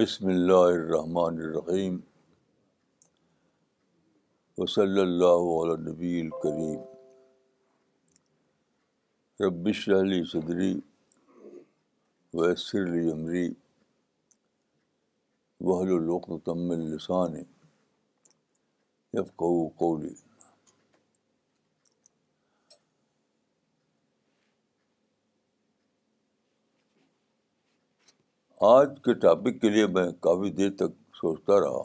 بسم اللہ الرحمن الرحیم وصلی اللہ اللّہ علیہ نبی الکریم ربش علی صدری ویسر علی عمری وحل العقم لوک و تمل نسان قولی آج کے ٹاپک کے لیے میں کافی دیر تک سوچتا رہا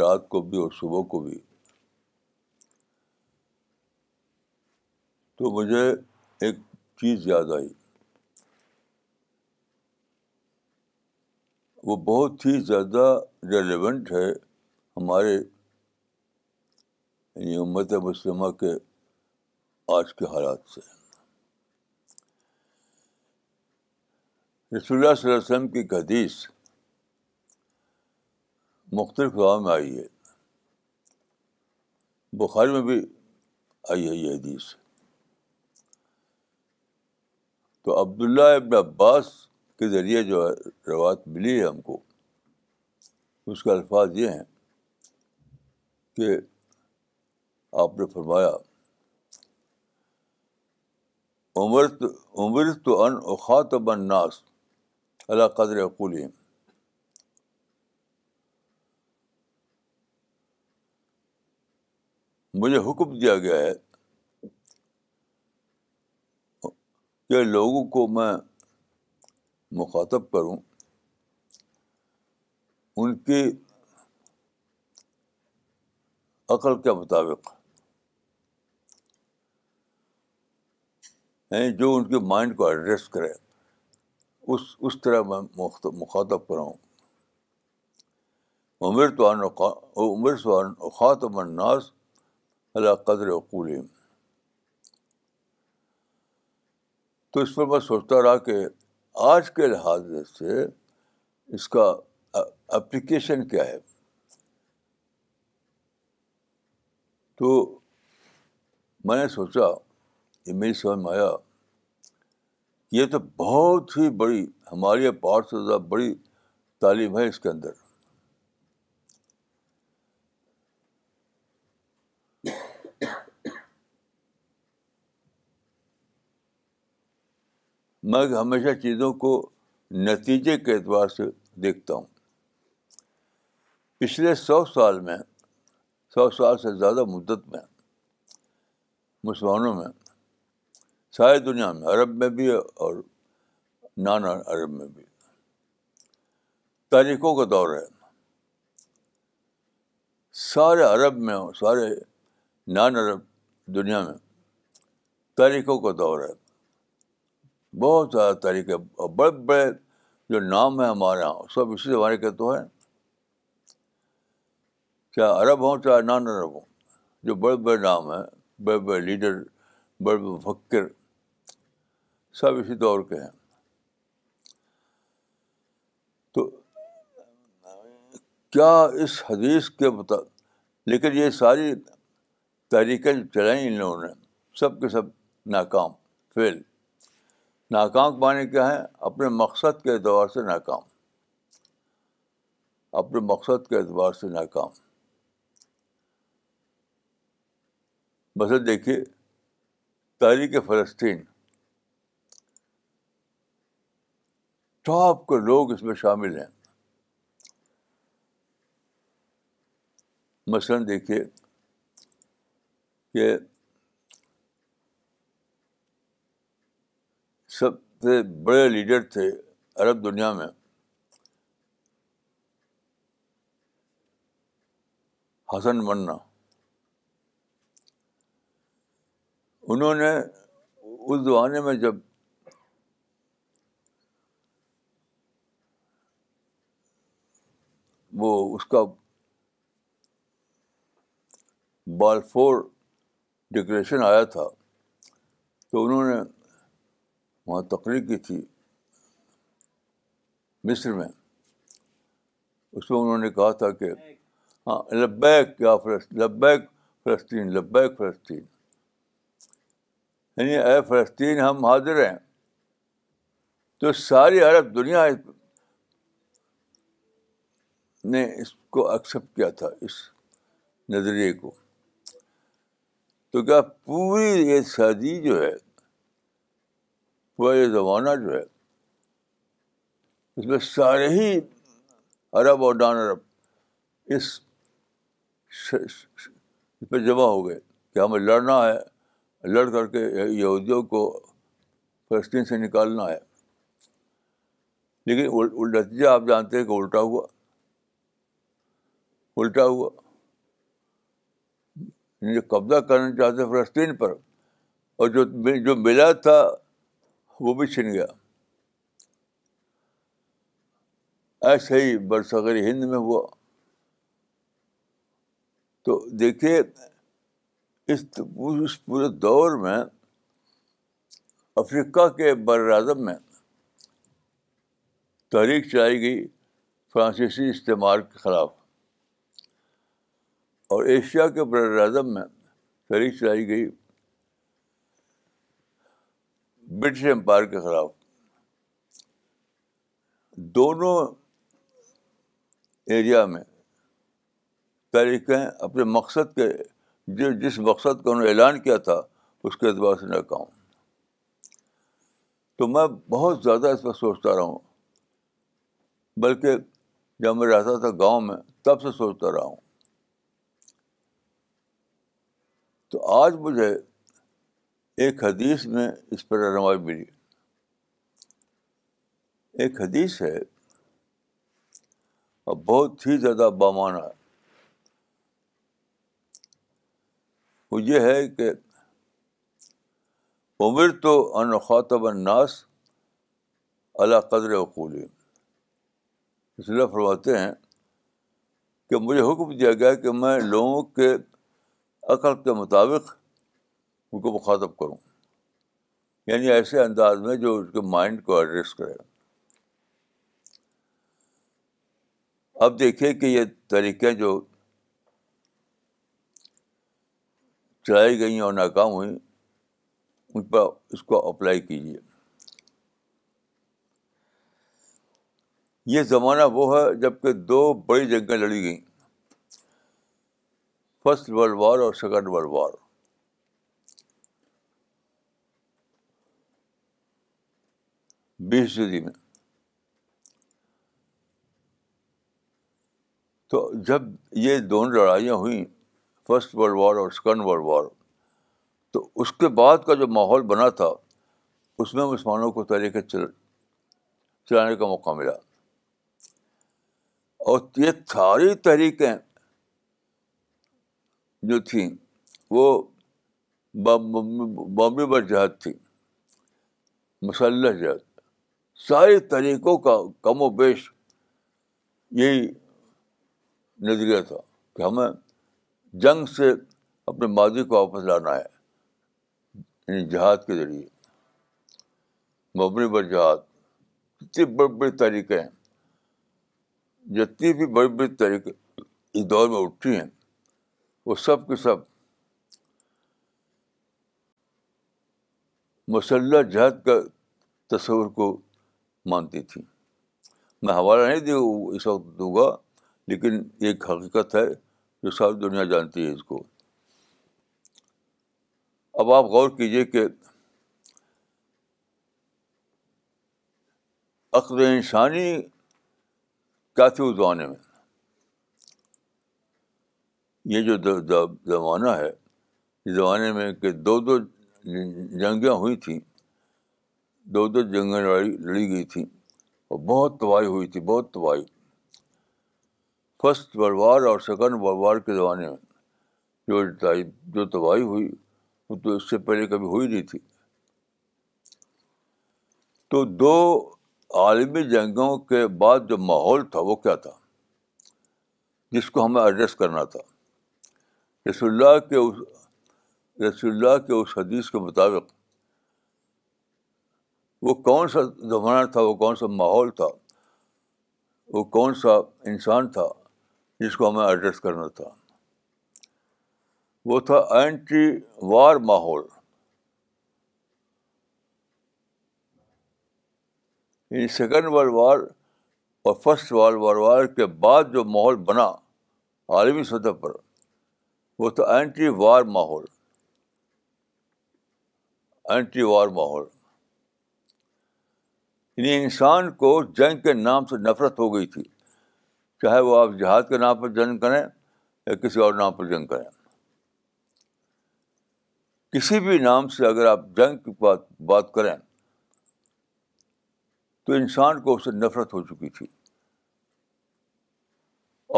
رات کو بھی اور صبح کو بھی تو مجھے ایک چیز یاد آئی وہ بہت ہی زیادہ ریلیونٹ ہے ہمارے یعنی امت مسلمہ کے آج کے حالات سے رسول اللہ صلی اللہ علیہ وسلم کی ایک حدیث مختلف دعا میں آئی ہے بخاری میں بھی آئی ہے یہ حدیث تو عبداللہ ابن عباس کے ذریعے جو روایت ملی ہے ہم کو اس کے الفاظ یہ ہیں کہ آپ نے فرمایا عمر تو عمر تو ان اوخاط بنناس اللہ قدر عقول مجھے حکم دیا گیا ہے کہ لوگوں کو میں مخاطب کروں ان کی عقل کے مطابق جو ان کے مائنڈ کو ایڈریس کرے اس اس طرح میں مخاطب کراؤں عمر تو عمر الناس اللہ قدر وقول تو اس پر میں سوچتا رہا کہ آج کے لحاظ سے اس کا اپلیکیشن کیا ہے تو میں نے سوچا یہ میری سمجھ میں آیا یہ تو بہت ہی بڑی ہماری پہاڑ سے زیادہ بڑی تعلیم ہے اس کے اندر میں ہمیشہ چیزوں کو نتیجے کے اعتبار سے دیکھتا ہوں پچھلے سو سال میں سو سال سے زیادہ مدت میں مسلمانوں میں ساری دنیا میں عرب میں بھی اور نان عرب میں بھی تاریخوں کا دور ہے سارے عرب میں سارے نان عرب دنیا میں تاریخوں کا دور ہے بہت سارا تاریخ اور بڑے بڑے جو نام ہیں ہمارے یہاں سب اسی زمانے کے تو ہیں چاہے عرب ہوں چاہے نان عرب ہوں جو بڑے بڑے نام ہیں بڑے بڑے لیڈر بڑے بڑے فکر سب اسی دور کے ہیں تو کیا اس حدیث کے مطابق لیکن یہ ساری تحریکیں چلائیں ان لوگوں نے سب کے سب ناکام فیل ناکام پانے کیا ہے اپنے مقصد کے اعتبار سے ناکام اپنے مقصد کے اعتبار سے ناکام بس دیکھیے تحریک فلسطین ٹاپ کے لوگ اس میں شامل ہیں مثلاً دیکھیے کہ سب سے بڑے لیڈر تھے عرب دنیا میں حسن منا انہوں نے اس زمانے میں جب وہ اس کا بال فور آیا تھا تو انہوں نے وہاں تقریر کی تھی مصر میں اس میں انہوں نے کہا تھا کہ ہاں لبیک کیا فلسطین لبیک فلسطین لبیک فلسطین یعنی اے فلسطین ہم حاضر ہیں تو ساری عرب دنیا نے اس کو ایکسیپٹ کیا تھا اس نظریے کو تو کیا پوری یہ شادی جو ہے پورا یہ زمانہ جو ہے اس میں سارے ہی عرب اور ڈان عرب اس پہ جمع ہو گئے کہ ہمیں لڑنا ہے لڑ کر کے یہودیوں کو فلسطین سے نکالنا ہے لیکن نتیجہ آپ جانتے ہیں کہ الٹا ہوا الٹا ہوا یعنی جو قبضہ کرنا چاہتے فلسطین پر اور جو جو ملا تھا وہ بھی چھن گیا ایسے ہی برصغیر ہند میں ہوا تو دیکھیے اس پورے دور میں افریقہ کے بر اعظم میں تحریک چلائی گئی فرانسیسی استعمال کے خلاف اور ایشیا کے اعظم میں تحریک چلائی گئی برٹش امپائر کے خلاف دونوں ایریا میں تحریکیں اپنے مقصد کے جو جس مقصد کا انہوں نے اعلان کیا تھا اس کے اعتبار سے ناکام تو میں بہت زیادہ اس پر سوچتا رہا ہوں بلکہ جب میں رہتا تھا گاؤں میں تب سے سوچتا رہا ہوں تو آج مجھے ایک حدیث میں اس پر رہنمائی ملی ایک حدیث ہے اور بہت ہی زیادہ بامانا ہے وہ یہ ہے کہ عمر تو انخاطب الناس اللہ قدر وقول اس لیے فرماتے ہیں کہ مجھے حکم دیا گیا کہ میں لوگوں کے عقل کے مطابق ان کو مخاطب کروں یعنی ایسے انداز میں جو اس کے مائنڈ کو ایڈریس کرے اب دیکھیے کہ یہ طریقے جو چلائی گئی ہیں اور ناکام ہوئیں ان پر اس کو اپلائی کیجیے یہ زمانہ وہ ہے جب کہ دو بڑی جنگیں لڑی گئیں فسٹ ورلڈ وار اور سیکنڈ ورلڈ وار بیس صدی میں تو جب یہ دونوں لڑائیاں ہوئیں فرسٹ ورلڈ وار اور سیکنڈ ورلڈ وار تو اس کے بعد کا جو ماحول بنا تھا اس میں مسلمانوں کو طریقے چلانے کا موقع ملا اور یہ ساری تحریکیں جو تھیں وہ بامبے پر جہاد تھی مسلح جہاد سارے طریقوں کا کم و بیش یہی نظریہ تھا کہ ہمیں جنگ سے اپنے ماضی کو واپس لانا ہے یعنی جہاد کے ذریعے مبنی جہاد اتنی بڑی بڑی طریقے ہیں جتنی بھی بڑی بڑی طریقے اس دور میں اٹھی ہیں وہ سب کے سب مسلح جہد کا تصور کو مانتی تھی میں حوالہ نہیں اس وقت دوں گا لیکن ایک حقیقت ہے جو ساری دنیا جانتی ہے اس کو اب آپ غور کیجیے کہ عقل انسانی کیا تھی اس زمانے میں یہ جو زمانہ ہے اس زمانے میں کہ دو دو جنگیں ہوئی تھیں دو دو جنگیں لڑی لڑی گئی تھیں اور بہت تباہی ہوئی تھی بہت تباہی فسٹ وار اور سیکنڈ ورلڈ وار کے زمانے میں جو جو تباہی ہوئی وہ تو اس سے پہلے کبھی ہوئی نہیں تھی تو دو عالمی جنگوں کے بعد جو ماحول تھا وہ کیا تھا جس کو ہمیں ایڈریس کرنا تھا رسول اللہ کے اس رسول اللہ کے اس حدیث کے مطابق وہ کون سا زمانہ تھا وہ کون سا ماحول تھا وہ کون سا انسان تھا جس کو ہمیں ایڈریس کرنا تھا وہ تھا اینٹی وار ماحول یعنی سیکنڈ ورلڈ وار اور فرسٹ ورلڈ وار وار کے بعد جو ماحول بنا عالمی سطح پر وہ تھا اینٹی وار ماحول اینٹی وار ماحول یعنی انسان کو جنگ کے نام سے نفرت ہو گئی تھی چاہے وہ آپ جہاد کے نام پر جنگ کریں یا کسی اور نام پر جنگ کریں کسی بھی نام سے اگر آپ جنگ کی بات بات کریں تو انسان کو اس سے نفرت ہو چکی تھی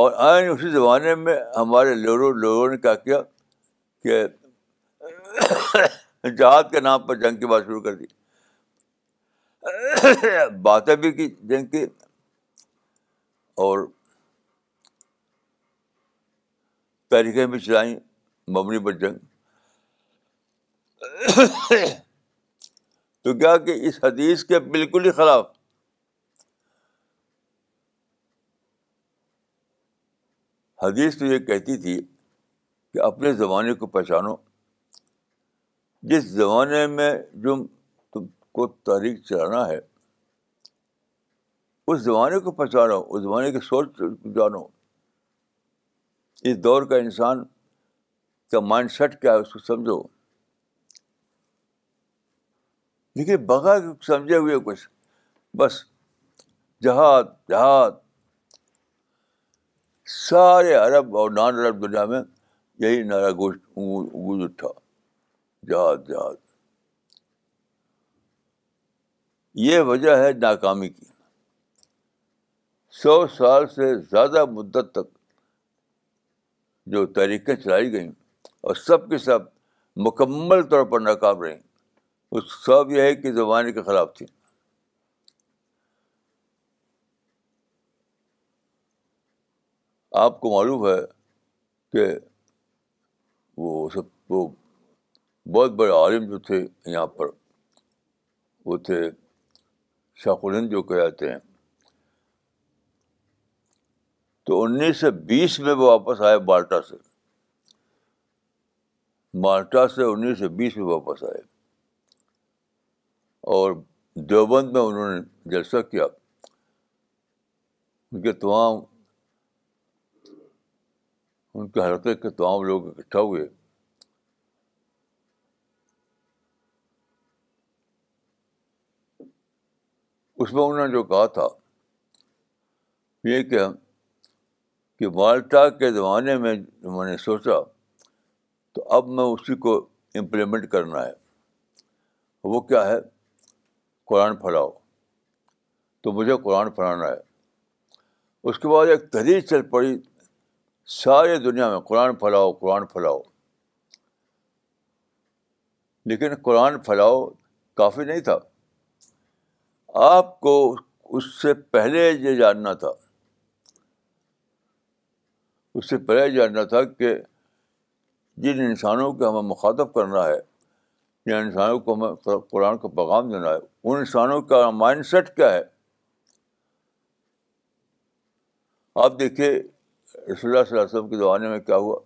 اور آئین اسی زمانے میں ہمارے لوگوں لوگوں نے کیا کیا کہ جہاد کے نام پر جنگ کی بات شروع کر دی باتیں بھی کی جنگ کی اور تحریکیں بھی چلائیں مبنی پر جنگ تو کیا کہ اس حدیث کے بالکل ہی خلاف حدیث تو یہ کہتی تھی کہ اپنے زمانے کو پہچانو جس زمانے میں جو تم کو تحریک چلانا ہے اس زمانے کو پہچانو اس زمانے کی سوچ جانو اس دور کا انسان کا مائنڈ سیٹ کیا ہے اس کو سمجھو دیکھیے بغیر سمجھے ہوئے کچھ بس جہاد جہاد سارے عرب اور نان عرب دنیا میں یہی نعرہ گوشت گونج اٹھا جہاد جہاد یہ وجہ ہے ناکامی کی سو سال سے زیادہ مدت تک جو تحریکیں چلائی گئیں اور سب کے سب مکمل طور پر ناکام رہیں اس سب یہ ہے کہ زمانے کے خلاف تھیں آپ کو معلوم ہے کہ وہ سب وہ بہت بڑے عالم جو تھے یہاں پر وہ تھے شاخ جو کہے ہیں تو انیس سو بیس میں وہ واپس آئے بالٹا سے مالٹا سے انیس سو بیس میں واپس آئے اور دیوبند میں انہوں نے جلسہ کیا ان کے تمام ان کے حلق کے تمام لوگ اکٹھا ہوئے اس میں انہوں نے جو کہا تھا یہ کہ مالٹا کے زمانے میں میں نے سوچا تو اب میں اسی کو امپلیمنٹ کرنا ہے وہ کیا ہے قرآن پھیلاؤ تو مجھے قرآن پھیلانا ہے اس کے بعد ایک تحریر چل پڑی ساری دنیا میں قرآن پھیلاؤ قرآن پھیلاؤ لیکن قرآن پھیلاؤ کافی نہیں تھا آپ کو اس سے پہلے یہ جاننا تھا اس سے پہلے جاننا تھا کہ جن انسانوں کو ہمیں مخاطب کرنا ہے جن انسانوں کو ہمیں قرآن کا پیغام دینا ہے ان انسانوں کا مائنڈ سیٹ کیا ہے آپ دیکھیے رسول اللہ اللہ صلی وسلم کے زمانے میں کیا ہوا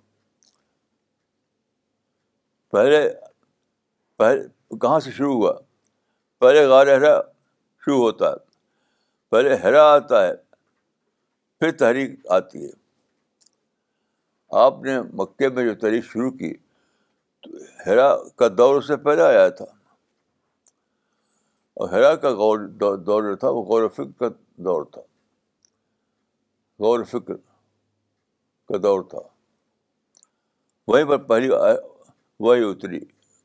پہلے پہلے کہاں سے شروع ہوا پہلے غار ہرا شروع ہوتا ہے پہلے ہرا آتا ہے پھر تحریک آتی ہے آپ نے مکے میں جو تحریک شروع کی تو ہرا کا دور اس سے پہلے آیا تھا اور ہرا کا غور دور جو تھا وہ غور و فکر کا دور تھا غور و فکر کا دور تھا وہیں پر پہلی وہی اتری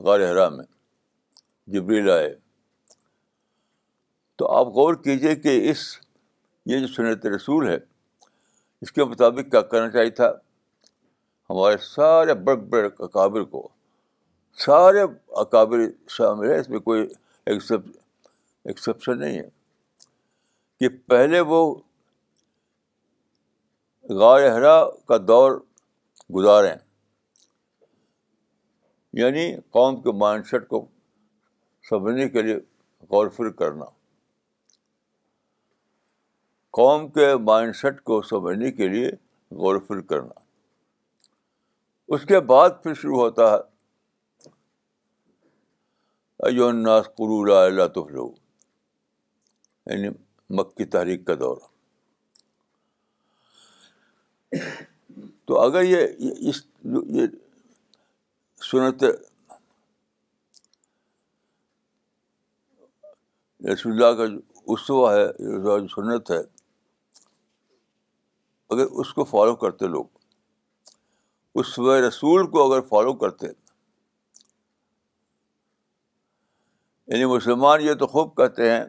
غار غالحرام میں جبریل آئے تو آپ غور کیجئے کہ اس یہ جو سنت رسول ہے اس کے مطابق کیا کرنا چاہیے تھا ہمارے سارے بڑے بڑے اکابر کو سارے اکابر شامل ہیں اس میں کوئی ایکسیپشن نہیں ہے کہ پہلے وہ غار ہرا کا دور گزاریں یعنی قوم کے مائنڈ سیٹ کو سمجھنے کے لیے غور فر کرنا قوم کے مائنڈ سیٹ کو سمجھنے کے لیے غور فر کرنا اس کے بعد پھر شروع ہوتا ہے قرو اللہ تفلو یعنی مکی تحریک کا دور تو اگر یہ اس یہ سنت رسول اللہ کا جو اسوا ہے جو سنت ہے اگر اس کو فالو کرتے لوگ اس رسول کو اگر فالو کرتے یعنی مسلمان یہ تو خوب کہتے ہیں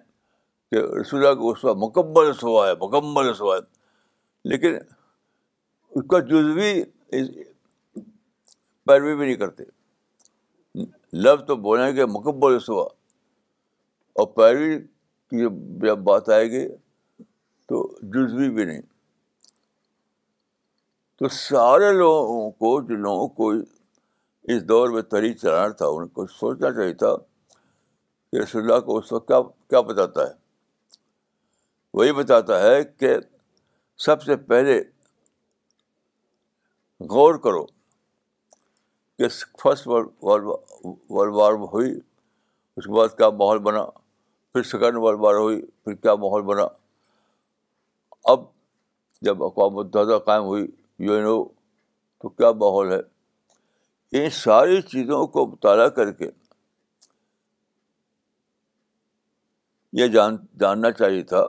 کہ رسول اللہ کا اسوا مکمل اسوا ہے مکمل اسوا ہے لیکن اس کا جزوی پیروی بھی نہیں کرتے لفظ تو بولیں گے مکمل سوا اور پیروی کی جب جب بات آئے گی تو جزوی بھی نہیں تو سارے لوگوں کو جن لوگوں کو اس دور میں تحریر چلانا تھا ان کو سوچنا چاہیے تھا کہ رسول اللہ کو اس وقت کیا کیا بتاتا ہے وہی بتاتا ہے کہ سب سے پہلے غور کرو کہ فسٹ ورلڈ وار ہوئی اس کے بعد کیا ماحول بنا پھر سیکنڈ ورلڈ وار ہوئی پھر کیا ماحول بنا اب جب اقوام متحدہ قائم ہوئی یو این او تو کیا ماحول ہے ان ساری چیزوں کو مطالعہ کر کے یہ جان جاننا چاہیے تھا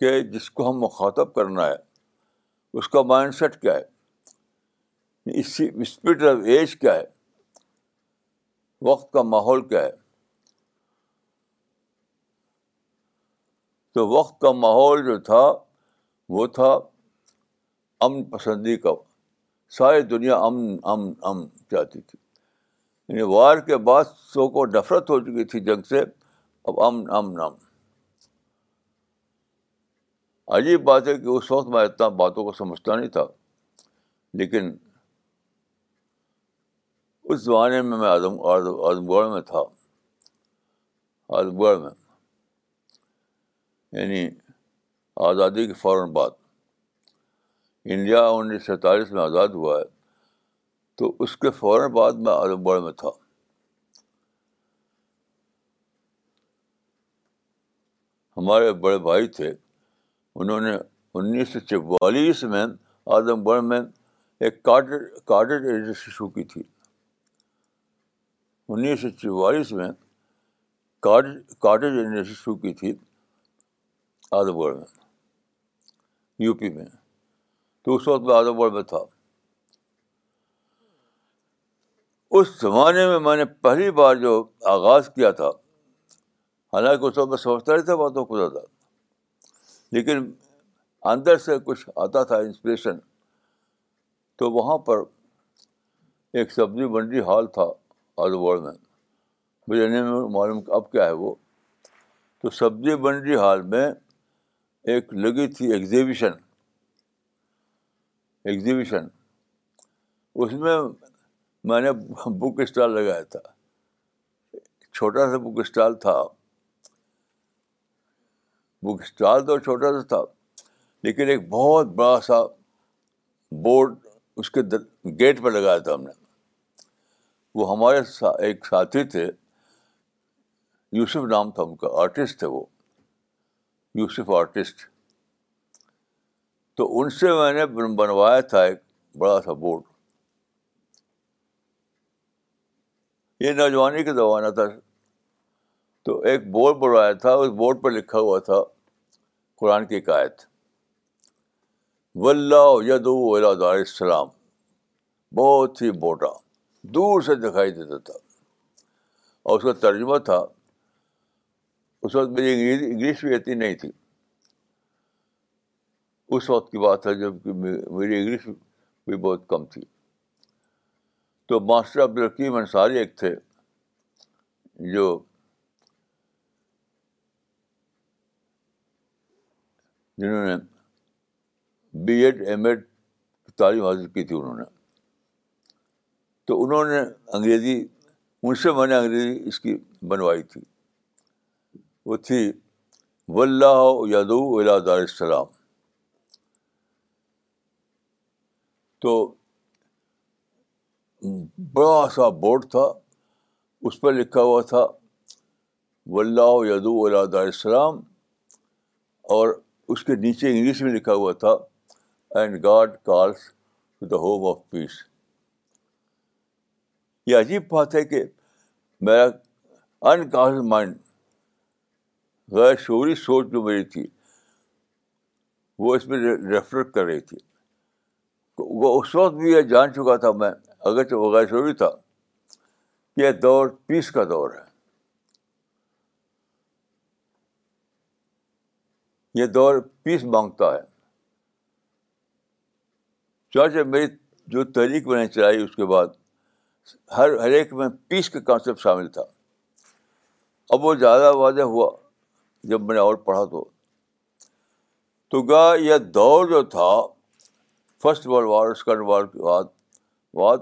کہ جس کو ہم مخاطب کرنا ہے اس کا مائنڈ سیٹ کیا ہے اسپرٹ آف ایج کیا ہے وقت کا ماحول کیا ہے تو وقت کا ماحول جو تھا وہ تھا امن پسندی کا ساری دنیا امن امن امن چاہتی تھی یعنی وار کے بعد سو کو نفرت ہو چکی تھی جنگ سے اب امن امن امن عجیب بات ہے کہ اس وقت میں اتنا باتوں کو سمجھتا نہیں تھا لیکن اس زمانے میں میں اعظم اعظم گڑھ میں تھا اعظم گڑھ میں یعنی آزادی کے فوراً بعد انڈیا انیس سو سینتالیس میں آزاد ہوا ہے تو اس کے فوراً بعد میں اعظم گڑھ میں تھا ہمارے بڑے بھائی تھے انہوں نے انیس سو چوالیس میں اعظم گڑھ میں ایک کارڈ کارڈ ایجنسی شروع کی تھی انیس سو چوالیس میں کاٹیج یونیورسٹی شروع کی تھی آدم گڑھ میں یو پی میں تو اس وقت میں آدم گڑھ میں تھا اس زمانے میں میں نے پہلی بار جو آغاز کیا تھا حالانکہ اس وقت میں سمجھتا سوتالیس باتوں کو تھا لیکن اندر سے کچھ آتا تھا انسپریشن تو وہاں پر ایک سبزی منڈی ہال تھا آل اوور میں مجھے میں معلوم اب کیا ہے وہ تو سبزی منڈی ہال میں ایک لگی تھی ایگزیبیشن ایگزیبیشن اس میں میں نے بک اسٹال لگایا تھا چھوٹا سا بک اسٹال تھا بک اسٹال تو چھوٹا سا تھا لیکن ایک بہت بڑا سا بورڈ اس کے در گیٹ پہ لگایا تھا ہم نے وہ ہمارے ایک ساتھی تھے یوسف نام تھا ان کا آرٹسٹ تھے وہ یوسف آرٹسٹ تو ان سے میں نے بنوایا تھا ایک بڑا سا بورڈ یہ نوجوانی کا زمانہ تھا تو ایک بورڈ بنوایا تھا اس بورڈ پہ لکھا ہوا تھا قرآن کی عائد اللہ دار السلام بہت ہی بوٹا دور سے دکھائی دیتا تھا اور اس کا ترجمہ تھا اس وقت میری انگلش بھی اتنی نہیں تھی اس وقت کی بات ہے جب کہ میری انگلش بھی بہت کم تھی تو ماسٹر عبدالرقیم انصاری ایک تھے جو جنہوں نے بی ایڈ ایم ایڈ تعلیم حاصل کی تھی انہوں نے تو انہوں نے انگریزی ان سے میں نے انگریزی اس کی بنوائی تھی وہ تھی یادو ولاؤ دار السلام تو بڑا سا بورڈ تھا اس پر لکھا ہوا تھا ويدو دار السلام اور اس کے نیچے انگلش میں لکھا ہوا تھا and God calls to the home of peace یہ عجیب بات ہے کہ میرا انکانش مائنڈ غیر شعوری سوچ جو میری تھی وہ اس میں ریفر کر رہی تھی وہ اس وقت بھی یہ جان چکا تھا میں اگرچہ وہ غیر شعوری تھا کہ یہ دور پیس کا دور ہے یہ دور پیس مانگتا ہے چاہے میری جو تحریک میں نے چلائی اس کے بعد ہر ہر ایک میں پیس کا کانسیپٹ شامل تھا اب وہ زیادہ واضح ہوا جب میں نے اور پڑھا تو گا یہ دور جو تھا first world war second war کے بعد بعد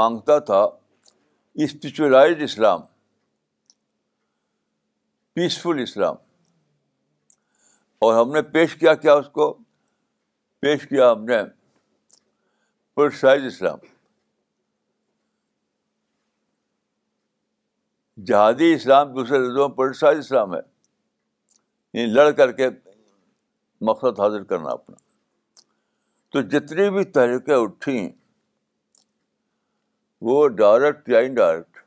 مانگتا تھا اسپرچولاز اسلام پیسفل اسلام اور ہم نے پیش کیا کیا اس کو پیش کیا ہم نے پرسائز اسلام جہادی اسلام دوسرے پر اسلام ہے یعنی لڑ کر کے مقصد حاضر کرنا اپنا تو جتنی بھی تحریکیں اٹھی وہ ڈائریکٹ یا انڈائریکٹ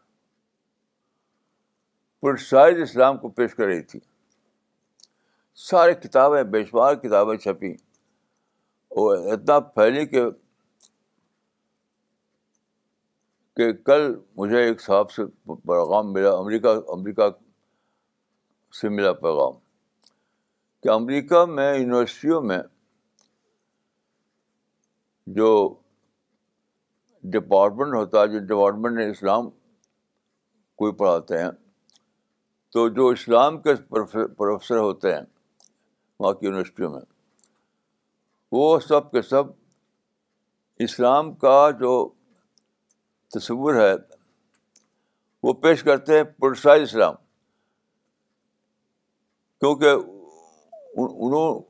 پر اسلام کو پیش کر رہی تھی سارے کتابیں بے شمار کتابیں چھپیں اور اتنا پھیلی کہ کہ کل مجھے ایک صاحب سے پیغام ملا امریکہ امریکہ سے ملا پیغام کہ امریکہ میں یونیورسٹیوں میں جو ڈپارٹمنٹ ہوتا ہے جو ڈپارٹمنٹ نے اسلام کوئی پڑھاتے ہیں تو جو اسلام کے پروفیسر ہوتے ہیں وہاں کی یونیورسٹیوں میں وہ سب کے سب اسلام کا جو تصور ہے وہ پیش کرتے ہیں پر اسلام کیونکہ انہوں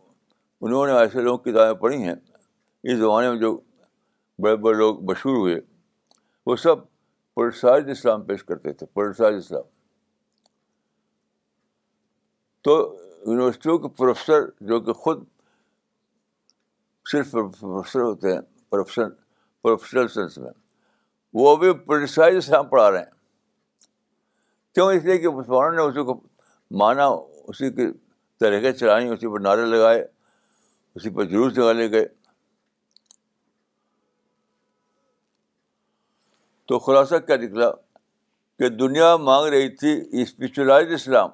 انہوں نے ایسے لوگوں کتابیں پڑھی ہیں اس زمانے میں جو بڑے بڑے لوگ مشہور ہوئے وہ سب پرساج اسلام پیش کرتے تھے پر اسلام تو یونیورسٹیوں کے پروفیسر جو کہ خود صرف پروفیسر ہوتے ہیں پروفیشنل سینس میں وہ ابھی سے اسلام پڑھا رہے ہیں کیوں اس لیے کہ مسلمانوں نے اسی کو مانا اسی کے طریقے چلائیں اسی پر نعرے لگائے اسی پر جلوس نکالے گئے تو خلاصہ کیا نکلا کہ دنیا مانگ رہی تھی اسپیچولازڈ اسلام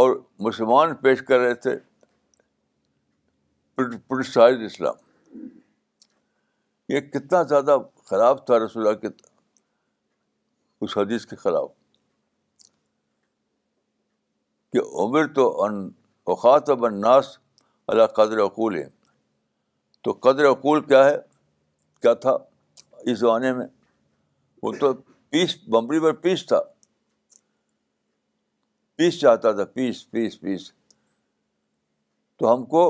اور مسلمان پیش کر رہے تھے اسلام یہ کتنا زیادہ خراب تھا رسول اللہ کے اس حدیث کے خلاف کہ عمر تو ان اوقات و اللہ قدر عقول تو قدر عقول کیا ہے کیا تھا اس زمانے میں وہ تو پیس بمبری پر پیس تھا پیس چاہتا تھا پیس پیس پیس تو ہم کو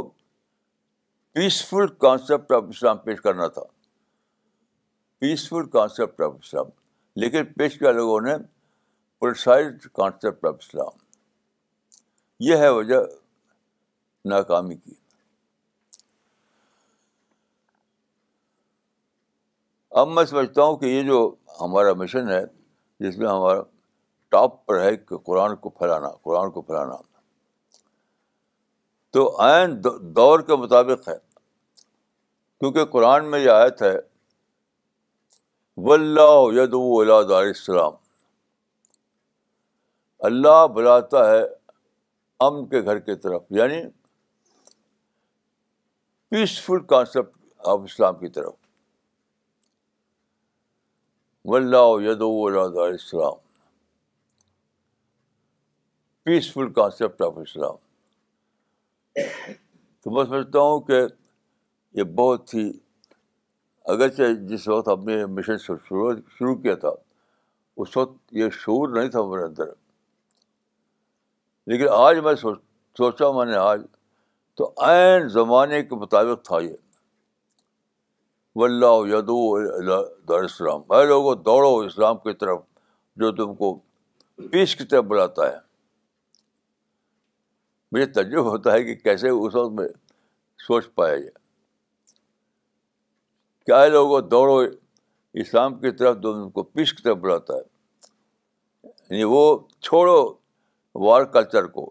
پیسفل کانسیپٹ آف اسلام پیش کرنا تھا پیسفل کانسیپٹ آف اسلام لیکن پیش کیا لوگوں نے پرسائڈ کانسیپٹ آف اسلام یہ ہے وجہ ناکامی کی اب میں سمجھتا ہوں کہ یہ جو ہمارا مشن ہے جس میں ہمارا ٹاپ پر ہے کہ قرآن کو پھیلانا قرآن کو پھیلانا تو عین دور کے مطابق ہے کیونکہ قرآن میں یہ آیت ہے الی دار السلام اللہ بلاتا ہے ام کے گھر کی طرف یعنی پیسفل کانسیپٹ آف اسلام کی طرف و اللہ دار السلام پیسفل کانسیپٹ آف اسلام تو میں سمجھتا ہوں کہ یہ بہت ہی اگرچہ جس وقت ہم نے مشن شروع شروع کیا تھا اس وقت یہ شعور نہیں تھا میرے اندر لیکن آج میں سوچ سوچا میں نے آج تو عین زمانے کے مطابق تھا یہ یدو دار اسلام اے لوگوں دوڑو اسلام کی طرف جو تم کو پیس کی طرف بلاتا ہے مجھے تجربہ ہوتا ہے کہ کیسے اس وقت میں سوچ پایا یہ کیا لوگ دوڑو اسلام کی طرف دو ان کو پیس کی طرف بلاتا ہے یعنی وہ چھوڑو وار کلچر کو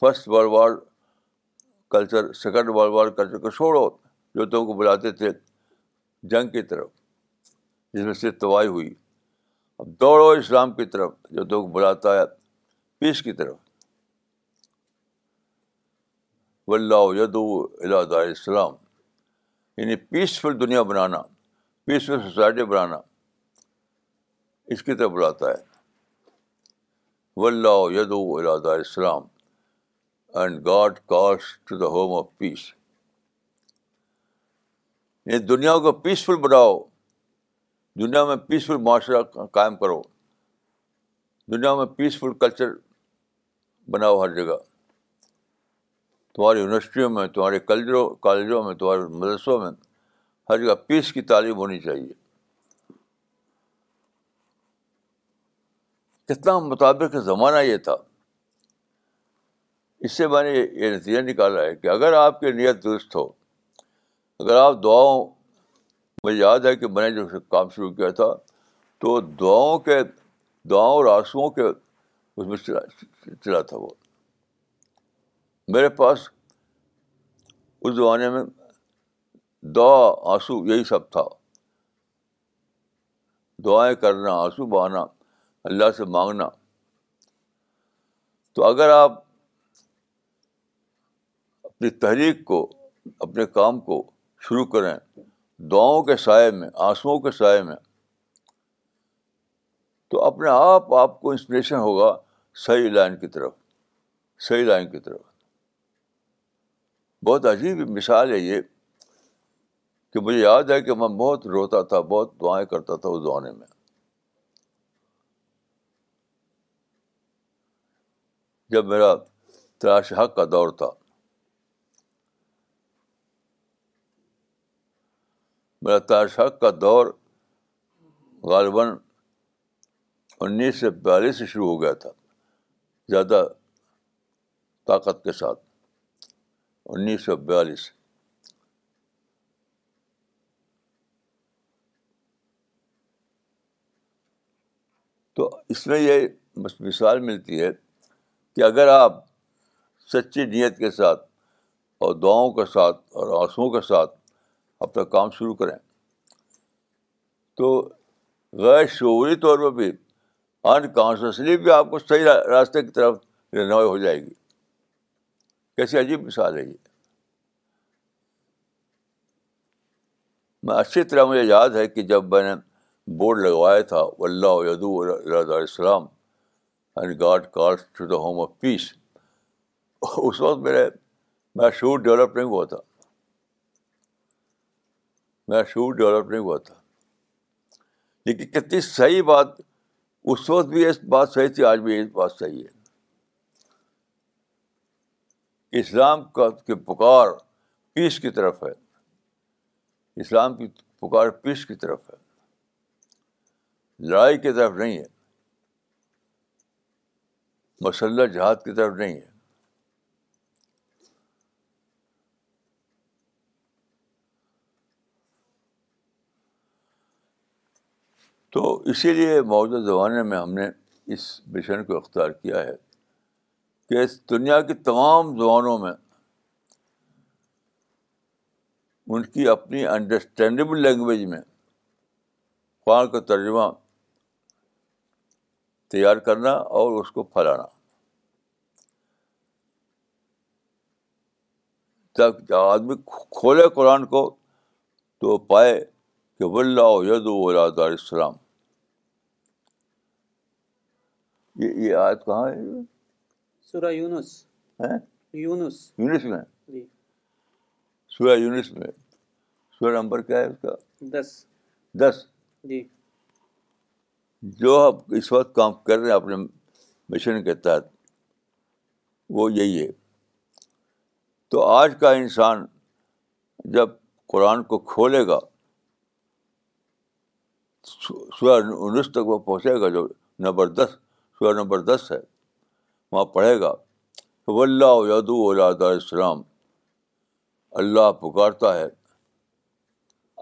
first world war culture second world war culture کو چھوڑو جو تم کو بلاتے تھے جنگ کی طرف جس میں سے تباہی ہوئی اب دوڑو اسلام کی طرف جو تم کو بلاتا ہے پیس کی طرف و اللہ اسلام یعنی پیسفل دنیا بنانا پیسفل سوسائٹی بنانا اس کی طرف بلاتا ہے اسلام and God cost to the home of peace یعنی دنیا کو پیسفل بناؤ دنیا میں پیسفل معاشرہ قائم کرو دنیا میں پیسفل کلچر بناؤ ہر جگہ تمہاری یونیورسٹیوں میں تمہارے کلجوں کالجوں میں تمہارے مدرسوں میں ہر جگہ پیس کی تعلیم ہونی چاہیے کتنا مطابق زمانہ یہ تھا اس سے میں نے یہ نتیجہ نکالا ہے کہ اگر آپ کی نیت درست ہو اگر آپ دعاؤں مجھے یاد ہے کہ میں نے جو کام شروع کیا تھا تو دعاؤں کے دعاؤں اور آنسوؤں کے اس میں چلا تھا وہ میرے پاس اس زمانے میں دعا آنسو یہی سب تھا دعائیں کرنا آنسو بہانا اللہ سے مانگنا تو اگر آپ اپنی تحریک کو اپنے کام کو شروع کریں دعاؤں کے سائے میں آنسوؤں کے سائے میں تو اپنے آپ آپ کو انسپریشن ہوگا صحیح لائن کی طرف صحیح لائن کی طرف بہت عجیب مثال ہے یہ کہ مجھے یاد ہے کہ میں بہت روتا تھا بہت دعائیں کرتا تھا اس زمانے میں جب میرا تلاش حق کا دور تھا میرا تلاش حق کا دور غالباً انیس سے بیالیس سے شروع ہو گیا تھا زیادہ طاقت کے ساتھ انیس سو بیالیس تو اس میں یہ مثال ملتی ہے کہ اگر آپ سچی نیت کے ساتھ اور دعاؤں کے ساتھ اور آنسوؤں کے ساتھ اپنا کام شروع کریں تو غیر شعوری طور پر بھی انکانشیسلی بھی آپ کو صحیح راستے کی طرف رہنمائی ہو جائے گی کیسی عجیب مثال ہے یہ میں اچھی طرح مجھے یاد ہے کہ جب میں نے بورڈ لگوایا تھا اللہ السلام اینڈ یعنی God call to the home of peace اس وقت میرے میں شور ڈیولپ نہیں ہوا تھا میں شور ڈیولپ نہیں ہوا تھا لیکن کتنی صحیح بات اس وقت بھی یہ بات صحیح تھی آج بھی یہ بات صحیح ہے اسلام کا کی پکار پیس کی طرف ہے اسلام کی پکار پیس کی طرف ہے لڑائی کی طرف نہیں ہے مسلح جہاد کی طرف نہیں ہے تو اسی لیے موجودہ زمانے میں ہم نے اس مشن کو اختیار کیا ہے کہ اس دنیا کی تمام زبانوں میں ان کی اپنی انڈرسٹینڈیبل لینگویج میں قرآن کا ترجمہ تیار کرنا اور اس کو پھیلانا تب آدمی کھولے قرآن کو تو پائے کہ ید السلام یہ آیت کہاں ہے سورہ یونس یونس یونس میں جی سورہ یونس میں سورہ نمبر کیا ہے اس کا دس دس جی جو آپ اس وقت کام کر رہے ہیں اپنے مشن کے تحت وہ یہی ہے تو آج کا انسان جب قرآن کو کھولے گا سورہ انیس تک وہ پہنچے گا جو نمبر دس سورہ نمبر دس ہے وہاں پڑھے گا اللہ اولاد السلام اللہ پکارتا ہے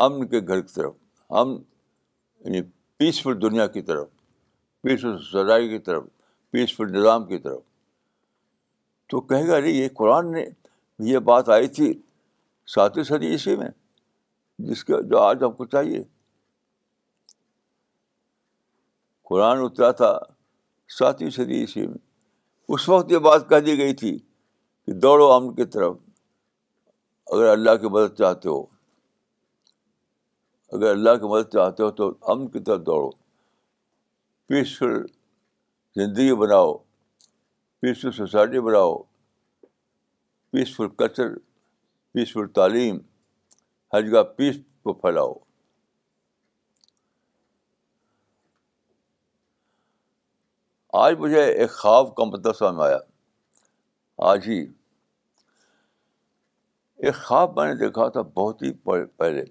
امن کے گھر کی طرف امن یعنی پیسفل دنیا کی طرف پیسفل سزائی کی طرف پیسفل نظام کی طرف تو کہے گا ارے یہ قرآن نے یہ بات آئی تھی ساتویں صدی عیسوی میں جس کا جو آج ہم کو چاہیے قرآن اترا تھا ساتویں صدی عیسوی میں اس وقت یہ بات کہہ دی گئی تھی کہ دوڑو امن کی طرف اگر اللہ کی مدد چاہتے ہو اگر اللہ کی مدد چاہتے ہو تو امن کی طرف دوڑو پیسفل زندگی بناؤ پیسفل سوسائٹی بناؤ پیسفل کلچر پیسفل تعلیم ہر جگہ پیس کو پھیلاؤ آج مجھے ایک خواب کا مطلب سامنے آیا آج ہی ایک خواب میں نے دیکھا تھا بہت ہی پہلے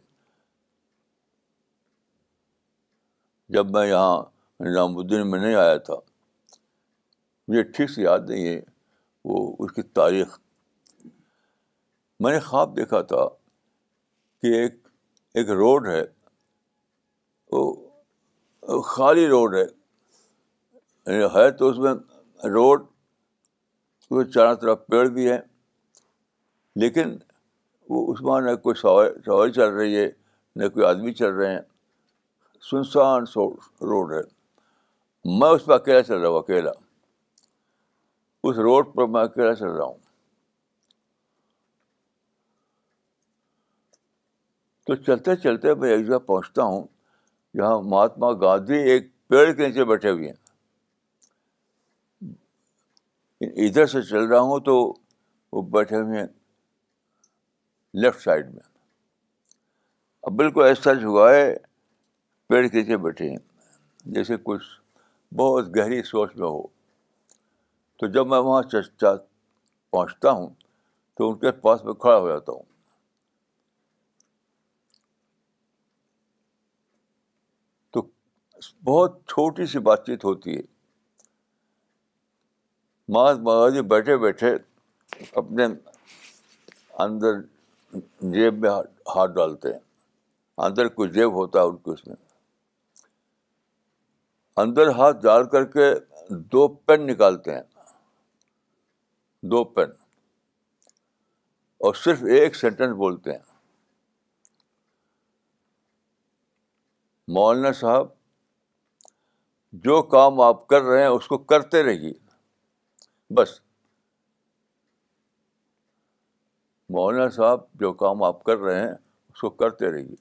جب میں یہاں نظام الدین میں نہیں آیا تھا مجھے ٹھیک سے یاد نہیں ہے وہ اس کی تاریخ میں نے خواب دیکھا تھا کہ ایک ایک روڈ ہے وہ خالی روڈ ہے یعنی ہے تو اس میں روڈ چاروں طرف پیڑ بھی ہے لیکن وہ اس میں نہ کوئی سواری چل رہی ہے نہ کوئی آدمی چل رہے ہیں سنسان سو روڈ ہے میں اس پہ اکیلا چل رہا ہوں اکیلا اس روڈ پر میں اکیلا چل رہا ہوں تو چلتے چلتے میں ایک جگہ پہنچتا ہوں جہاں مہاتما گاندھی ایک پیڑ کے نیچے بیٹھے ہوئے ہیں ادھر سے چل رہا ہوں تو وہ بیٹھے ہوئے ہیں لیفٹ سائڈ میں اب بالکل ایسا جھگائے ہے پیڑ کیسے بیٹھے ہیں جیسے کچھ بہت گہری سوچ میں ہو تو جب میں وہاں چچا پہنچتا ہوں تو ان کے پاس میں کھڑا ہو جاتا ہوں تو بہت چھوٹی سی بات چیت ہوتی ہے مہاتما گاندھی جی بیٹھے بیٹھے اپنے اندر جیب میں ہاتھ ڈالتے ہیں اندر کچھ جیب ہوتا ہے ان کو اس میں اندر ہاتھ ڈال کر کے دو پین نکالتے ہیں دو پین اور صرف ایک سینٹینس بولتے ہیں مولانا صاحب جو کام آپ کر رہے ہیں اس کو کرتے رہیے بس مولانا صاحب جو کام آپ کر رہے ہیں اس کو کرتے رہیے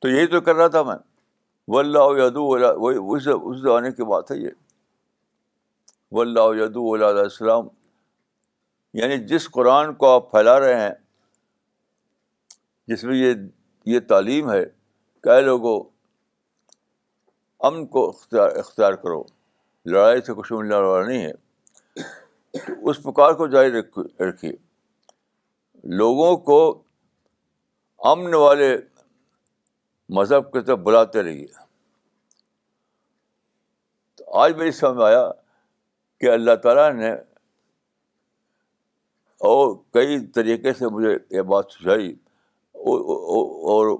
تو یہی تو کر رہا تھا میں و اللہ وہی اس زمانے کی بات ہے یہ و اللہ علیہ السلام یعنی جس قرآن کو آپ پھیلا رہے ہیں جس میں یہ یہ تعلیم ہے کہ لوگوں امن کو اختیار اختیار کرو لڑائی سے کچھ والا نہیں ہے تو اس پکار کو جاری رکھ لوگوں کو امن والے مذہب کی طرف بلاتے رہیے تو آج میری سمجھ آیا کہ اللہ تعالیٰ نے اور کئی طریقے سے مجھے یہ بات سجائی اور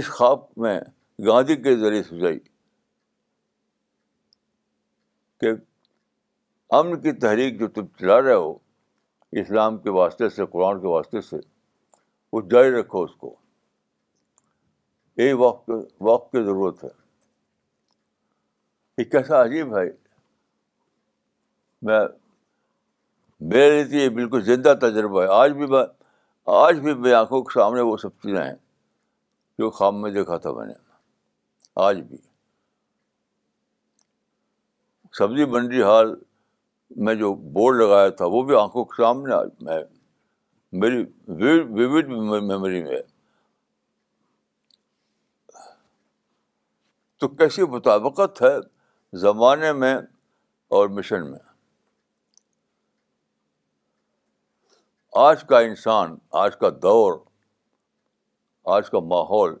اس خواب میں گاندھی کے ذریعے سجائی کہ امن کی تحریک جو تم چلا رہے ہو اسلام کے واسطے سے قرآن کے واسطے سے وہ جاری رکھو اس کو یہ وقت وقت کی ضرورت ہے یہ کیسا عجیب ہے میں میرے لیے یہ بالکل زندہ تجربہ ہے آج بھی میں آج بھی میں آنکھوں کے سامنے وہ سب چیزیں ہیں جو خام میں دیکھا تھا میں نے آج بھی سبزی منڈی حال میں جو بورڈ لگایا تھا وہ بھی آنکھوں کے سامنے میری ووڈ میموری میں تو کیسی مطابقت ہے زمانے میں اور مشن میں آج کا انسان آج کا دور آج کا ماحول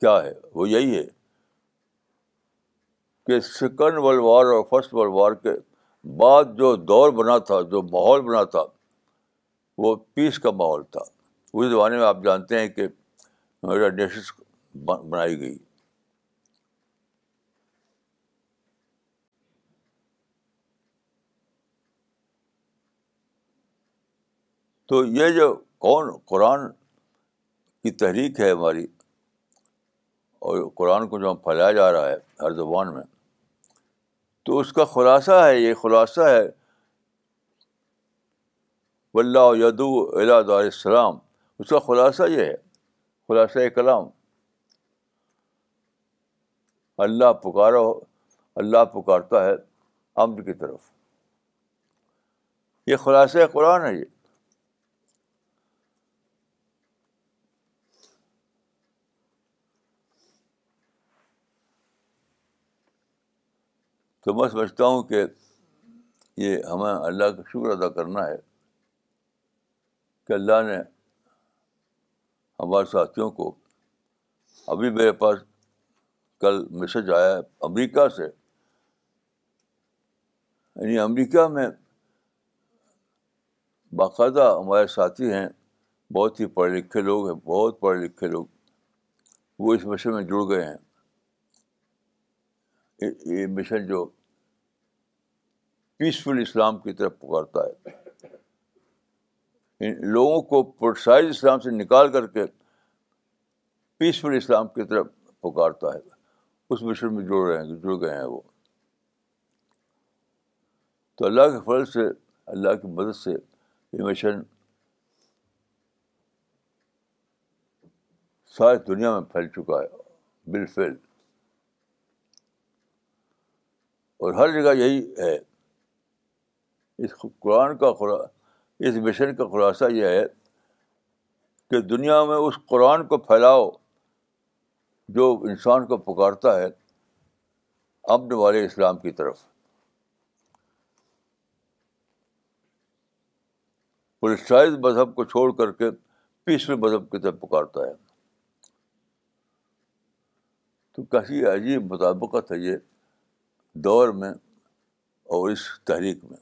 کیا ہے وہ یہی ہے کہ سیکنڈ ورلڈ وار اور فسٹ ورلڈ وار کے بعد جو دور بنا تھا جو ماحول بنا تھا وہ پیس کا ماحول تھا اس زمانے میں آپ جانتے ہیں کہ میرا نیشنس بنائی گئی تو یہ جو کون قرآن کی تحریک ہے ہماری اور قرآن کو جو ہم پھیلایا جا رہا ہے ہر زبان میں تو اس کا خلاصہ ہے یہ خلاصہ ہے واللہ یدو الاد علیہ السلام اس کا خلاصہ یہ ہے خلاصہ کلام اللہ پکارو اللہ پکارتا ہے امر کی طرف یہ خلاصہ قرآن ہے یہ تو میں سمجھتا ہوں کہ یہ ہمیں اللہ کا شکر ادا کرنا ہے کہ اللہ نے ہمارے ساتھیوں کو ابھی میرے پاس کل میسج آیا ہے امریکہ سے یعنی امریکہ میں باقاعدہ ہمارے ساتھی ہیں بہت ہی پڑھے لکھے لوگ ہیں بہت پڑھے لکھے لوگ وہ اس مشن میں جڑ گئے ہیں یہ مشن جو پیسفل اسلام کی طرف پکارتا ہے ان لوگوں کو پر اسلام سے نکال کر کے پیسفل اسلام کی طرف پکارتا ہے اس مشن میں جڑ رہے ہیں جڑ گئے ہیں وہ تو اللہ کے فرض سے اللہ کی مدد سے یہ مشن ساری دنیا میں پھیل چکا ہے بالفیل اور ہر جگہ یہی ہے اس قرآن کا خلا اس مشن کا خلاصہ یہ ہے کہ دنیا میں اس قرآن کو پھیلاؤ جو انسان کو پکارتا ہے امن والے اسلام کی طرف پرسائز مذہب کو چھوڑ کر کے پیسل مذہب کی طرف پکارتا ہے تو کیسی عجیب مطابقت ہے یہ دور میں اور اس تحریک میں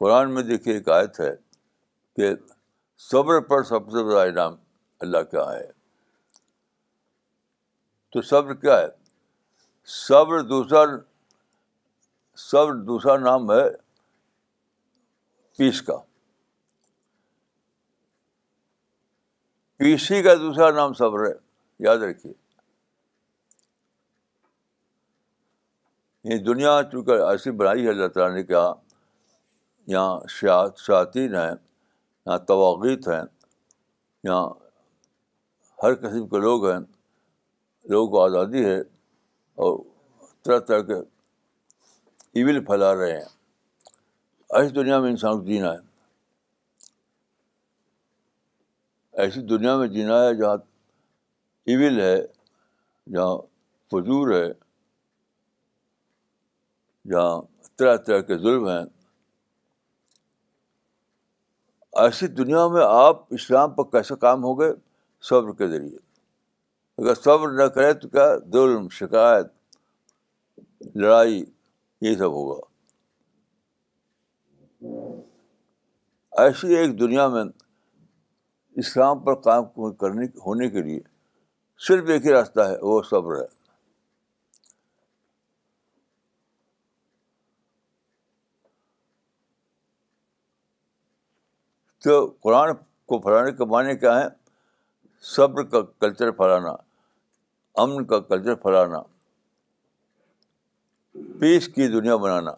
قرآن میں دیکھیے ایک آیت ہے کہ صبر پر سب سے بڑا انعام اللہ کا ہے تو صبر کیا ہے صبر دوسرا صبر دوسرا نام ہے پیس کا پیسی کا دوسرا نام صبر ہے یاد رکھیے یہ دنیا چونکہ ایسی بنائی ہے اللہ تعالیٰ نے کہا ہاں یہاں شاعت شاطین ہیں یہاں تواغیت ہیں یہاں ہر قسم کے لوگ ہیں لوگوں کو آزادی ہے اور طرح طرح کے ایول پھیلا رہے ہیں ایسی دنیا میں انسان کو جینا ہے ایسی دنیا میں جینا ہے جہاں ایول ہے جہاں فضور ہے جہاں طرح طرح کے ظلم ہیں ایسی دنیا میں آپ اسلام پر کیسے کام ہو گئے صبر کے ذریعے اگر صبر نہ کرے تو کیا ظلم شکایت لڑائی یہ سب ہوگا ایسی ایک دنیا میں اسلام پر کام کرنے ہونے کے لیے صرف ایک ہی راستہ ہے وہ صبر ہے تو قرآن کو پھیلانے کے معنی کیا ہیں صبر کا کلچر پھیلانا امن کا کلچر پھیلانا پیس کی دنیا بنانا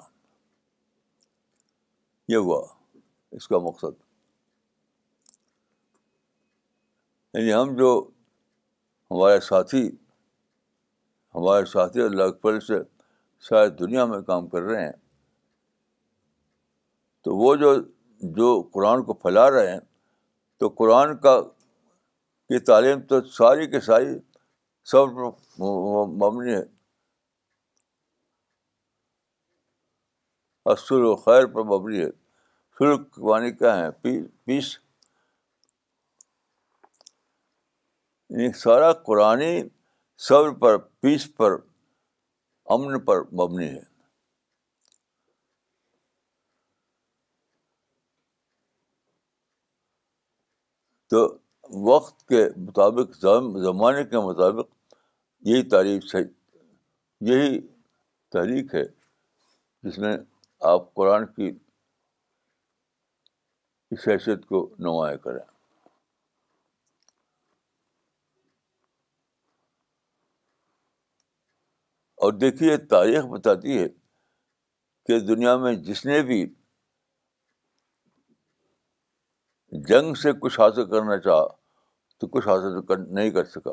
یہ ہوا اس کا مقصد یعنی ہم جو ہمارے ساتھی ہمارے ساتھی اللہ پل سے ساری دنیا میں کام کر رہے ہیں تو وہ جو جو قرآن کو پھیلا رہے ہیں تو قرآن کا کی تعلیم تو ساری کے ساری سب مبنی ہے اصل و خیر پر مبنی ہے سر قربانی کیا ہے پی پیس یعنی سارا قرآن صبر پر پیس پر امن پر مبنی ہے تو وقت کے مطابق زمانے کے مطابق یہی تاریخ یہی تحریک ہے جس میں آپ قرآن کی اس حیثیت کو نمایاں کریں اور دیکھیے تاریخ بتاتی ہے کہ دنیا میں جس نے بھی جنگ سے کچھ حاصل کرنا چاہا تو کچھ حاصل کر نہیں کر سکا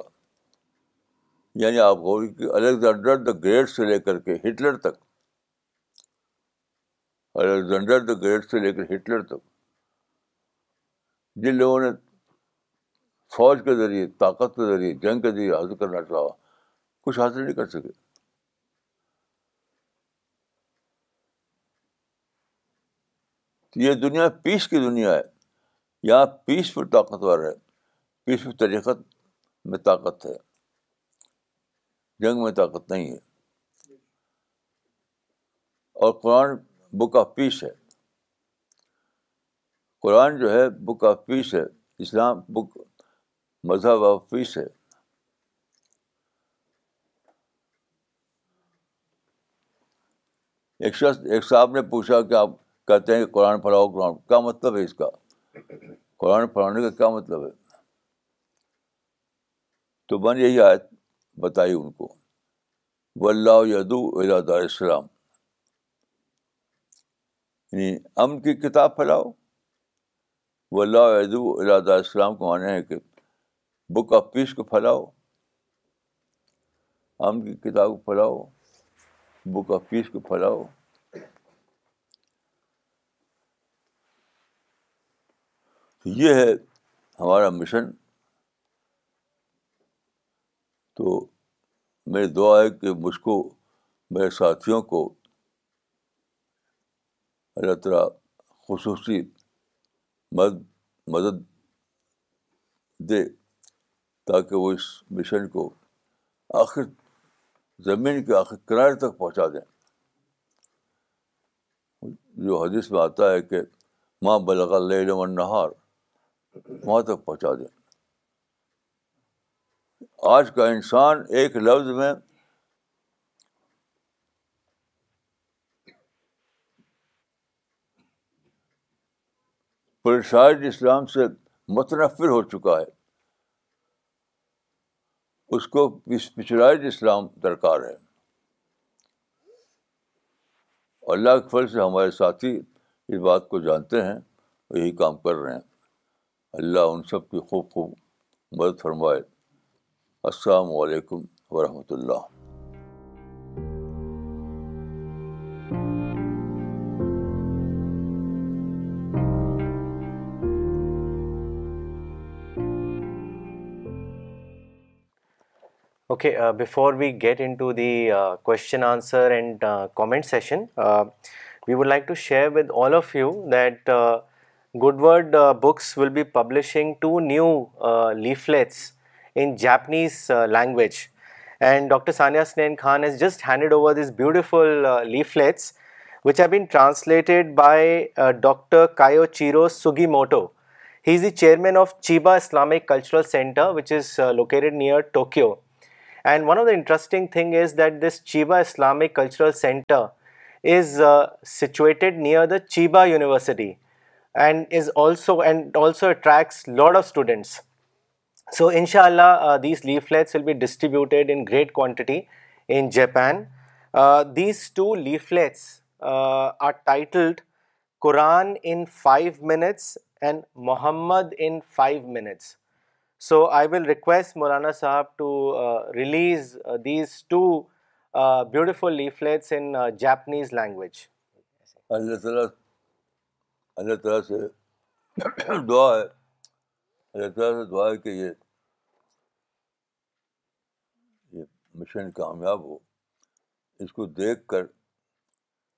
یعنی آپ کو کہ الیگزینڈر دا گریٹ سے لے کر کے ہٹلر تک الیگزینڈر دا گریٹ سے لے کر ہٹلر تک جن لوگوں نے فوج کے ذریعے طاقت کے ذریعے جنگ کے ذریعے حاصل کرنا چاہا کچھ حاصل نہیں کر سکے یہ دنیا پیس کی دنیا ہے یہاں پیس فل طاقتور ہے پیس فل میں طاقت ہے جنگ میں طاقت نہیں ہے اور قرآن بک آف پیس ہے قرآن جو ہے بک آف پیس ہے اسلام بک مذہب آف پیس ہے ایک ایک شخص صاحب نے پوچھا کہ آپ کہتے ہیں کہ قرآن پڑھاؤ قرآن کیا مطلب ہے اس کا قرآن پڑھانے کا کیا مطلب ہے تو بن یہی آیت بتائی ان کو یدو السلام یعنی کی کتاب پھیلاؤ یدو ولہدو السلام کو مانا ہے کہ بک آف پیس کو پھیلاؤ ام کی کتاب کو پھیلاؤ بک آف پیس کو پھیلاؤ یہ ہے ہمارا مشن تو میری دعا ہے کہ مجھ کو میرے ساتھیوں کو اللہ تعالیٰ خصوصی مد مدد دے تاکہ وہ اس مشن کو آخر زمین کے آخر کنارے تک پہنچا دیں جو حدیث میں آتا ہے کہ ماں بلغ النہار وہاں تک پہنچا دیں آج کا انسان ایک لفظ میں اسلام سے متنفر ہو چکا ہے اس کو پچاج اسلام درکار ہے اللہ کے فل سے ہمارے ساتھی اس بات کو جانتے ہیں یہی کام کر رہے ہیں اللہ ان سب کی خوب خوب مدد فرمائے السلام علیکم ورحمۃ اللہ okay before we get into the question answer and comment session we would like to share with all of you that Goodword uh, Books will be publishing two new uh, leaflets in Japanese uh, language, and Dr. Sania Sunain Khan has just handed over these beautiful leaflets which have been translated by Dr. Kayochiro Sugimoto. He is the chairman of Chiba Islamic Cultural Center, which is located near Tokyo. And one of the interesting thing is that this Chiba Islamic Cultural Center is situated near the Chiba University, and is also and also attracts lot of students so ان شاء اللہ these leaflets will be distributed in great quantity in Japan these two leaflets are titled Quran in five minutes and Muhammad in five minutes so I will request Maulana Sahib to release these two beautiful leaflets in Japanese language اللہ تعالیٰ اللہ تعالیٰ سے دعا ہے اللہ تعالیٰ سے دعا ہے کہ یہ مشن کامیاب ہو اس کو دیکھ کر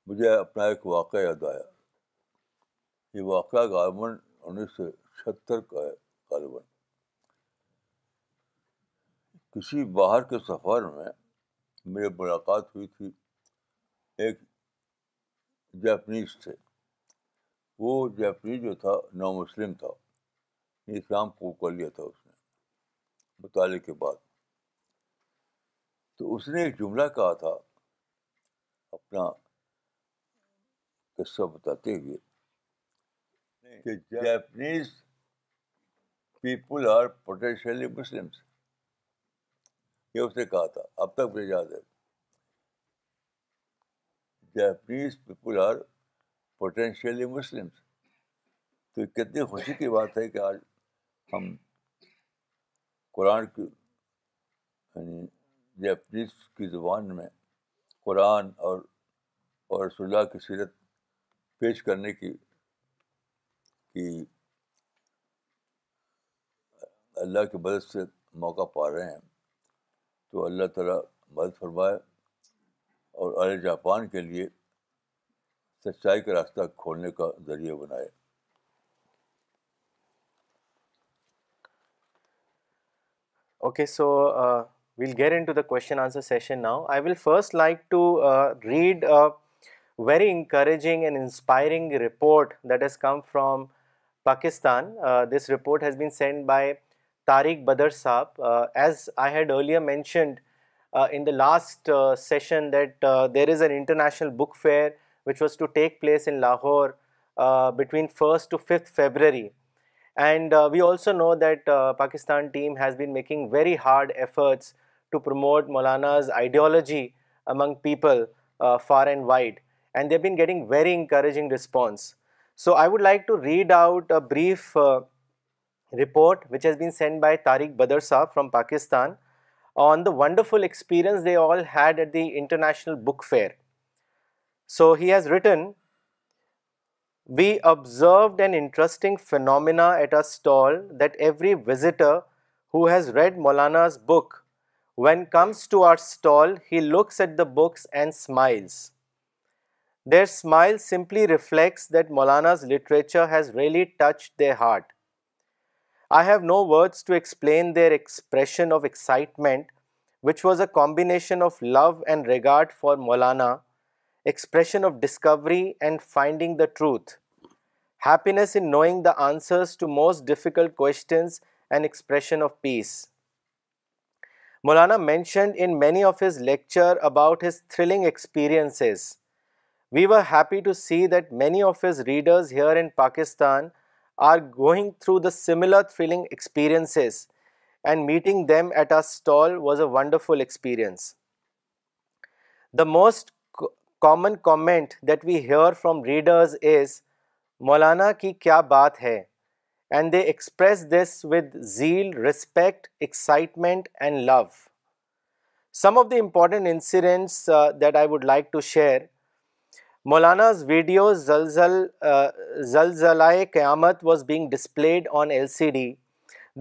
مجھے اپنا ایک واقعہ یاد آیا یہ واقعہ غالباً انیس سو چھہتر کا ہے غالباً کسی باہر کے سفر میں میرے ملاقات ہوئی تھی ایک جاپنیز تھے وہ جیپنیز جو تھا نو مسلم تھا اسلام کو کر لیا تھا اس نے مطالعے کے بعد تو اس نے ایک جملہ کہا تھا اپنا قصہ بتاتے ہوئے کہ Japanese people are potentially Muslims یہ اس نے کہا تھا اب تک مجھے یاد ہے Japanese people are potentially Muslim تو کتنی خوشی کی بات ہے کہ آج ہم قرآن کی یعنی جیپنیز کی زبان میں قرآن اور اور رسول اللہ کی سیرت پیش کرنے کی کی اللہ کی مدد سے موقع پا رہے ہیں تو اللہ تعالیٰ مدد فرمائے اور عرے جاپان کے لیے سچائی کا کا راستہ کھولنے ذریعہ بنائے okay so well into to the question answer session now I will first like read very encouraging and inspiring report that has come from Pakistan this report has been sent by Tariq Badr Sahib as I had earlier mentioned in the last session that there is an international book fair which was to take place in Lahore uh, between 1st to 5th February. And uh, we also know that uh, Pakistan team has been making very hard efforts to promote Maulana's ideology among people far and wide, and they've been getting very encouraging response. So I would like to read out a brief report which has been sent by Tariq Badr Saab from Pakistan on the wonderful experience they all had at the International Book Fair. So he has written, "We observed an interesting phenomena at a stall that every visitor who has read Maulana's book, when comes to our stall, he looks at the books and smiles. Their smile simply reflects that Maulana's literature has really touched their heart. I have no words to explain their expression of excitement, which was a combination of love and regard for Maulana, expression of discovery and finding the truth, happiness in knowing the answers to most difficult questions, and expression of peace. Maulana mentioned in many of his lectures about his thrilling experiences. We were happy to see that many of his readers here in Pakistan are going through the similar thrilling experiences, and meeting them at our stall was a wonderful experience. The most common comment that we hear from readers is Maulana کی کیا بات ہے and they express this with zeal respect excitement and love some of the important incidents that I would like to share Maulana's video زلزل زلزلائے قیامت was being displayed on L C D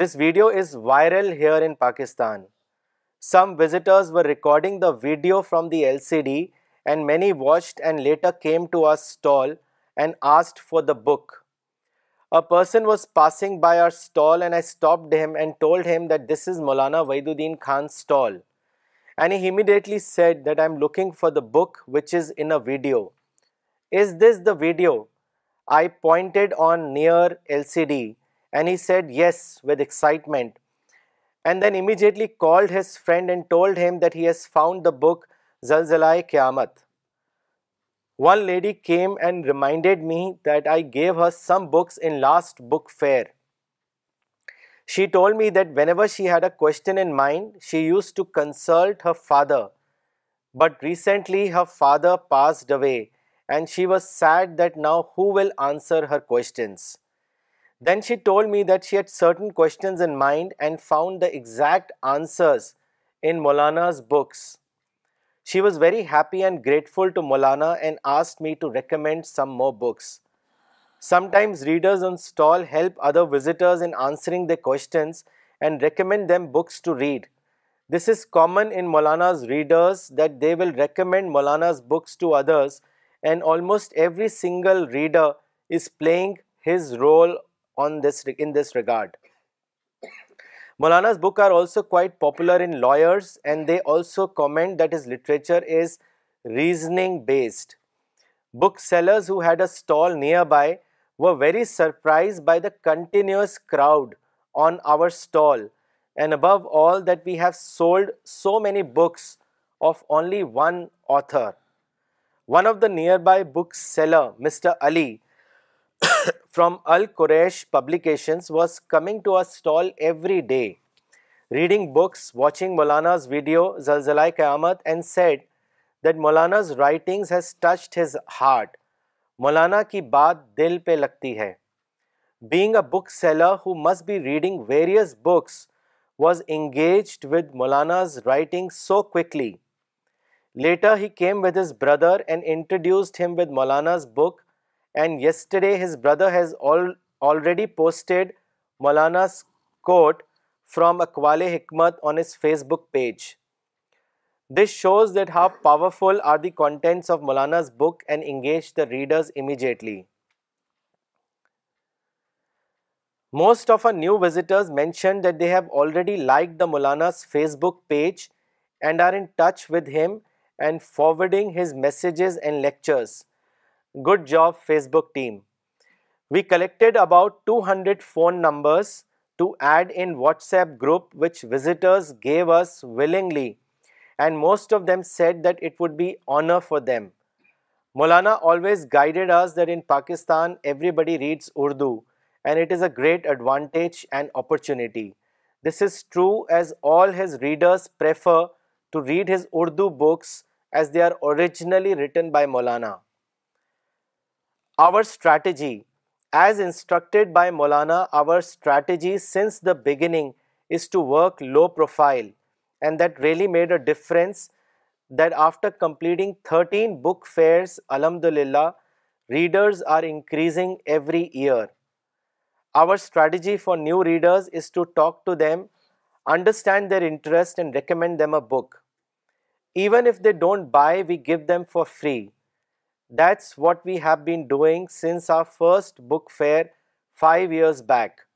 this video is viral here in Pakistan some visitors were recording the video from the L C D and many watched and later came to our stall and asked for the book. A person was passing by our stall and I stopped him and told him that this is Maulana Waiduddin Khan's stall. And he immediately said that I am looking for the book which is in a video. Is this the video? I pointed on near LCD and he said yes with excitement. And then immediately called his friend and told him that he has found the book Zalzalai Qiyamah. One lady came and reminded me that I gave her some books in last book fair. She told me that whenever she had a question in mind, she used to consult her father. But recently her father passed away and she was sad that now who will answer her questions. Then she told me that she had certain questions in mind and found the exact answers in Maulana's books. She was very happy and grateful to Maulana and asked me to recommend some more books. Sometimes readers on stall help other visitors in answering their questions and recommend them books to read. This is common in Maulana's readers, that they will recommend Maulana's books to others, and almost every single reader is playing his role in this regard. Maulana's books are also quite popular in lawyers, and they also comment that his literature is reasoning based. Booksellers who had a stall nearby were very surprised by the continuous crowd on our stall, and above all that we have sold so many books of only one author. One of the nearby bookseller, Mr. Ali, from القریش publications was coming to a stall every day reading books watching Maulana's video زلزلائے قیامت and said that Maulana's writings has touched his heart Maulana کی بات دل پہ لگتی ہے being a bookseller who must be reading various books was engaged with Maulana's writing so quickly later he came with his brother and introduced him with Maulana's book and yesterday his brother has already posted Maulana's quote from Aqwale Hikmat on his Facebook page. This shows that how powerful are the contents of Maulana's book and engage the readers immediately. Most of our new visitors mentioned that they have already liked the Maulana's Facebook page and are in touch with him and forwarding his messages and lectures. Good job, Facebook team. We collected about 200 phone numbers to add in WhatsApp group which visitors gave us willingly, and most of them said that it would be honor for them. Maulana always guided us that in Pakistan everybody reads Urdu and it is a great advantage and opportunity. This is true as all his readers prefer to read his Urdu books as they are originally written by Maulana. Our strategy, as instructed by Maulana, our strategy since the beginning is to work low profile, and that really made a difference that after completing 13 book fairs, alhamdulillah, readers are increasing every year. Our strategy for new readers is to talk to them, understand their interest and recommend them a book. Even if they don't buy, we give them for free. That's what we have been doing since our first book fair 5 years back.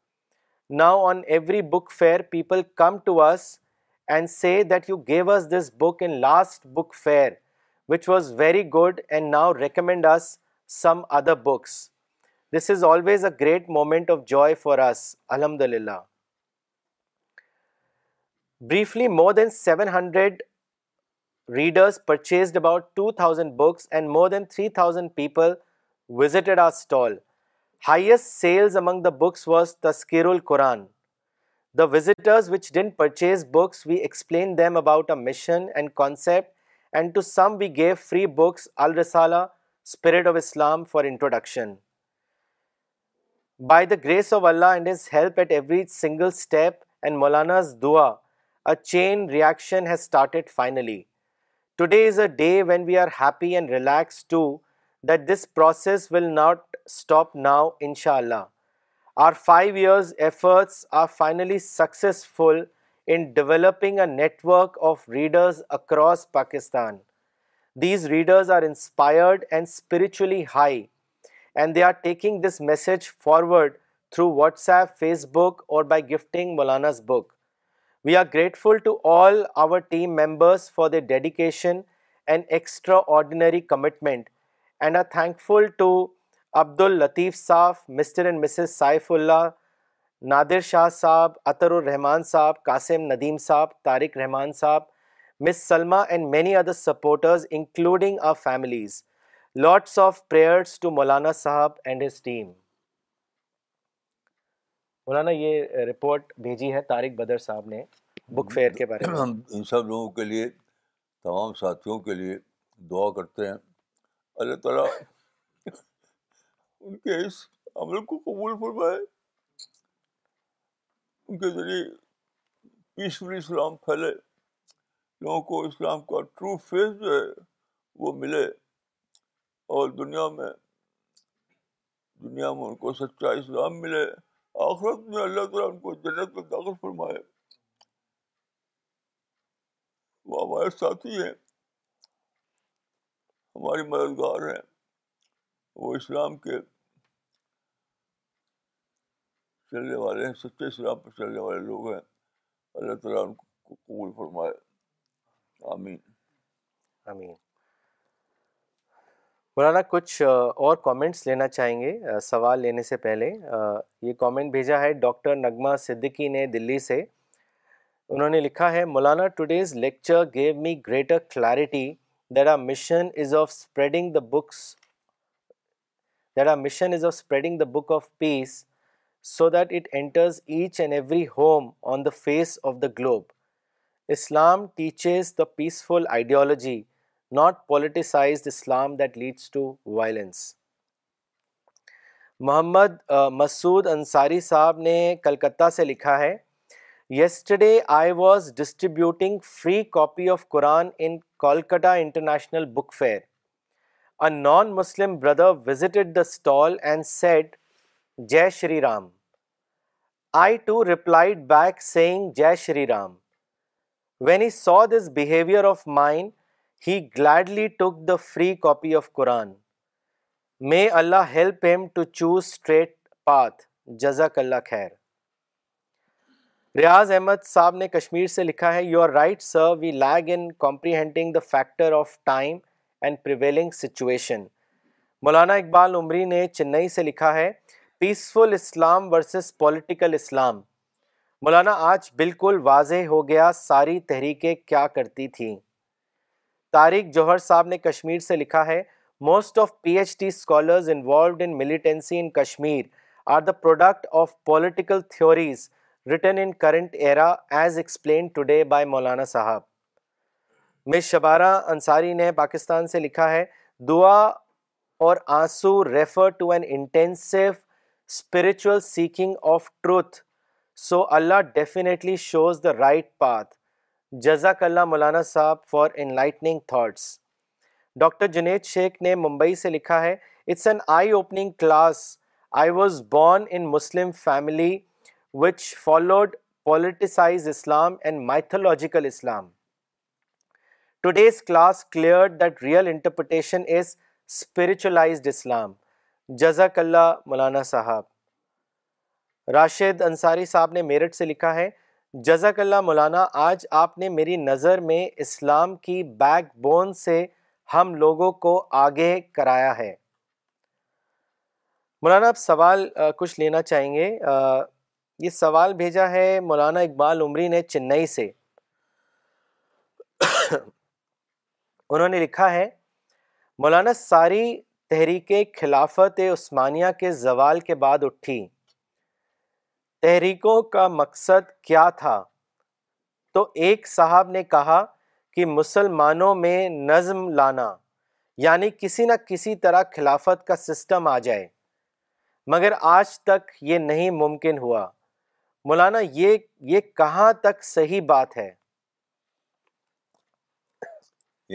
Now on every book fair, people come to us and say that you gave us this book in last book fair, which was very good, and now recommend us some other books. This is always a great moment of joy for us, alhamdulillah. Briefly, more than 700 readers purchased about 2,000 books and more than 3,000 people visited our stall. Highest sales among the books was Tazkirul Quran. The visitors which didn't purchase books, we explained them about our mission and concept, and to some we gave free books, Al-Risala, Spirit of Islam, for introduction. By the grace of Allah and His help at every single step and Maulana's dua, a chain reaction has started finally. Today is a day when we are happy and relax to that this process will not stop now ان شاء اللہ our five years efforts are finally successful in developing a network of readers across Pakistan these readers are inspired and spiritually high and they are taking this message forward through WhatsApp Facebook اور by gifting Maulana's book we are grateful to all our team members for the dedication and extraordinary commitment and are thankful to Abdul Latif Sahab Mr and Mrs Saifullah Nadir Shah Sahab Ataur Rahman صاحب Qasim Nadeem sahab Tariq Rahman sahab miss Salma and many other supporters including our families lots of prayers to Maulana sahab and his team Maulana یہ رپورٹ بھیجی ہے طارق بدر صاحب نے book fair کے بارے میں ہم ان سب لوگوں کے لیے تمام ساتھیوں کے لیے دعا کرتے ہیں اللہ تعالیٰ ان کے اس عمل کو قبول فرمائے ان کے ذریعے پیسفل اسلام پھیلے لوگوں کو اسلام کا ٹرو فیس جو ہے وہ ملے اور دنیا میں دنیا میں ان کو سچا اسلام ملے آخرت میں اللہ تعالیٰ ان کو جنت میں داخل فرمائے وہ ہمارے ساتھی ہیں ہماری مددگار ہیں وہ اسلام کے چلنے والے ہیں سچے اسلام پر چلنے والے لوگ ہیں اللہ تعالیٰ ان کو قبول فرمائے آمین آمین مولانا کچھ اور کامنٹس لینا چاہیں گے سوال لینے سے پہلے یہ کامنٹ بھیجا ہے ڈاکٹر نغمہ صدیقی نے دلی سے انہوں نے لکھا ہے Maulana today's lecture gave me greater clarity that our mission is of spreading the books that our mission is of spreading the book of peace so that it enters each and every home on the face of the globe Islam teaches the peaceful ideology not politicized Islam that leads to violence Muhammad Masood Ansari sahab نے کلکتہ سے لکھا ہے yesterday I was distributing free copy of Quran in Kolkata international book fair non Muslim brother visited the stall and said Jai Shri Ram I too replied back saying Jai Shri Ram when he saw this behaviour of mind he gladly took the free copy of Quran may Allah help him to choose straight path جزاک اللہ خیر ریاض احمد صاحب نے کشمیر سے لکھا ہے you are right sir we lag in comprehending the factor of time and prevailing situation Maulana Iqbal Umari نے چنئی سے لکھا ہے peaceful Islam versus political Islam Maulana آج بالکل واضح ہو گیا ساری تحریکیں کیا کرتی تھیں طارق جوہر صاحب نے کشمیر سے لکھا ہے most of P H D in in Kashmir are the product of political theories written in current era as explain today by Maulana sahab miss Shabara Ansari نے پاکستان سے لکھا ہے دعا اور آنسو refer to an intensive spiritual seeking of truth so Allah definitely shows the right path جزاک اللہ مولانا صاحب for thoughts doctor Junaid Sheikh نے ممبئی سے لکھا ہے it's an eye opening class I was born in Muslim family which followed politicize Islam and mythological Islam today's class clear that real interpretation is interpretationized Islam جزاک اللہ مولانا صاحب راشد انصاری صاحب نے میرٹھ سے لکھا ہے جزاک اللہ مولانا آج آپ نے میری نظر میں اسلام کی بیک بون سے ہم لوگوں کو آگے کرایا ہے مولانا آپ سوال کچھ لینا چاہیں گے یہ سوال بھیجا ہے مولانا اقبال عمری نے چنئی سے انہوں نے لکھا ہے مولانا ساری تحریک خلافت عثمانیہ کے زوال کے بعد اٹھی تحریکوں کا مقصد کیا تھا تو ایک صاحب نے کہا کہ مسلمانوں میں نظم لانا یعنی کسی نہ کسی طرح خلافت کا سسٹم آ جائے مگر آج تک یہ نہیں ممکن ہوا مولانا یہ یہ کہاں تک صحیح بات ہے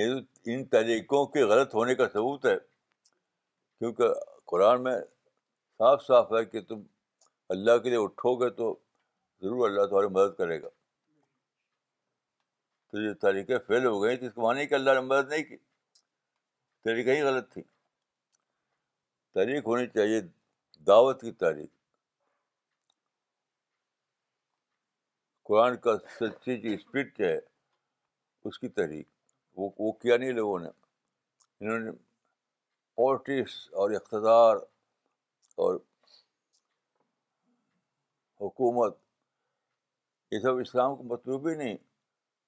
یہ ان طریقوں کے غلط ہونے کا ثبوت ہے کیونکہ قرآن میں صاف صاف ہے کہ تم اللہ کے لیے اٹھو گے تو ضرور اللہ تمہاری مدد کرے گا تو یہ طریقے فیل ہو گئے تو اس کو مانے کہ اللہ نے مدد نہیں کی طریقہ ہی غلط تھی تاریخ ہونی چاہیے دعوت کی تاریخ قرآن کا سچی جی جو اسپرٹ ہے اس کی تاریخ وہ وہ کیا نہیں لوگوں نے انہوں نے پالٹکس اور اقتدار اور حکومت یہ سب اسلام کو مطلوب ہی نہیں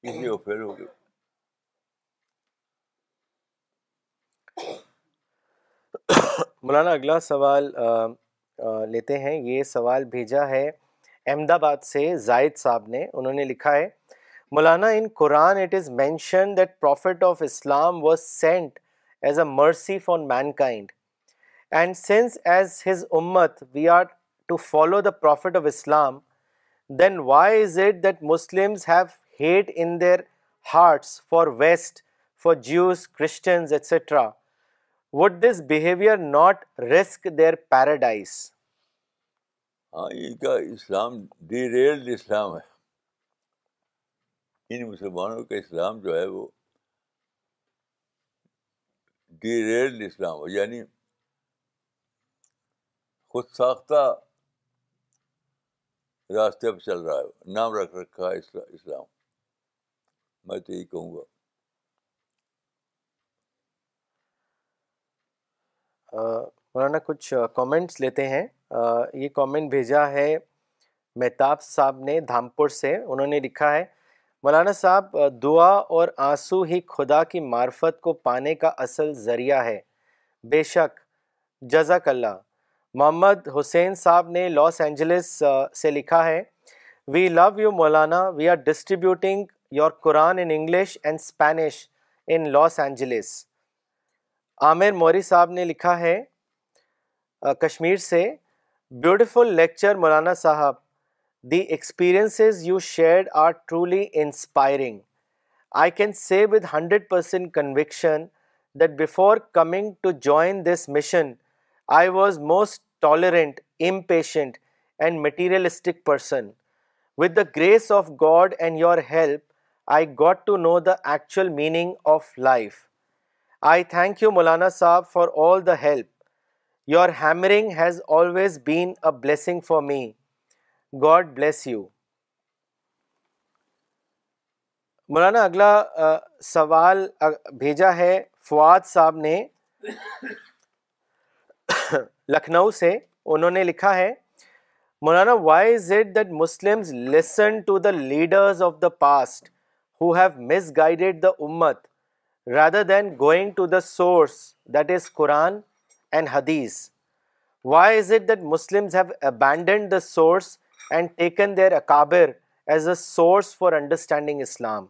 اس لیے وہ فیل ہو گئے مولانا اگلا سوال آ, آ, لیتے ہیں یہ سوال بھیجا ہے احمد آباد سے زائد صاحب نے انہوں نے لکھا ہے Maulana in Quran it is mention that prophet of Islam was sent as a mercy for mankind and since as his امت we are to follow the prophet of Islam then why is it wise Muslim Islam derailed Islam ہے ان مسلمانوں کا اسلام جو ہے وہ D ریلڈ اسلام یعنی خود ساختہ راستے پہ چل رہا ہے نام رکھ رکھا ہے اسلام میں تو کہوں گا مولانا کچھ کامنٹس لیتے ہیں یہ کامنٹ بھیجا ہے مہتاب صاحب نے دھامپور سے انہوں نے لکھا ہے مولانا صاحب دعا اور آنسو ہی خدا کی معرفت کو پانے کا اصل ذریعہ ہے بے شک جزاک اللہ محمد حسین صاحب نے لاس اینجلس سے لکھا ہے we love you Maulana we are distributing your Quran in English and Spanish in Los Angeles Aamir Mori Sahab نے لکھا ہے کشمیر سے beautiful lecture Maulana sahab the experiences you shared are truly inspiring I can see with hundred percent conviction that before coming to join this mission I was most tolerant impatient and materialistic person with the grace of God and your help I got to know the actual meaning of life I thank you Maulana sahab for all the help your hammering has always been a blessing for me God bless you Maulana اگلا سوال بھیجا ہے فواد صاحب نے لکھنؤ سے انہوں نے لکھا ہے Maulana why is it that Muslim listen to the leaders of the past who have misguided the امت rather than going to the source that is Quran and حدیث why is it that Muslim have abandoned the source and taken their اکابر as a source for understanding Islam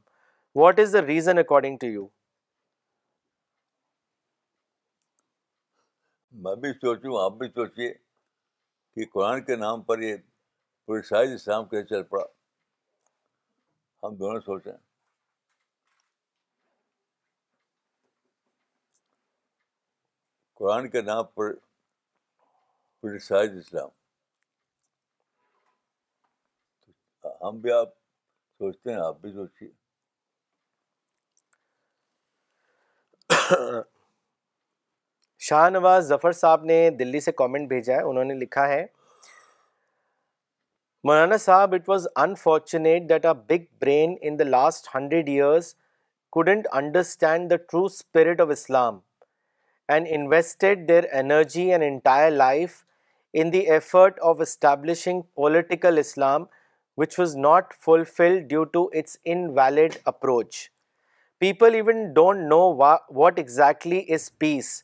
what is the reason according to you میں بھی سوچوں آپ بھی سوچیے کہ قرآن کے نام پر یہ اسلام کیسے چل پڑا ہم دونوں سوچیں قرآن کے نام پر پوری سائز اسلام ہم بھی آپ سوچتے ہیں آپ بھی سوچیے شاہ نواز ظفر صاحب نے دلی سے کامنٹ بھیجا ہے انہوں نے لکھا ہے Maulana sahab it was unfortunate that a big brain in the last hundred years couldn't understand the true spirit of Islam and invested their energy and entire life in the effort of establishing political Islam which was not fulfil due to its in veiled approach people even don't know what exactly is peace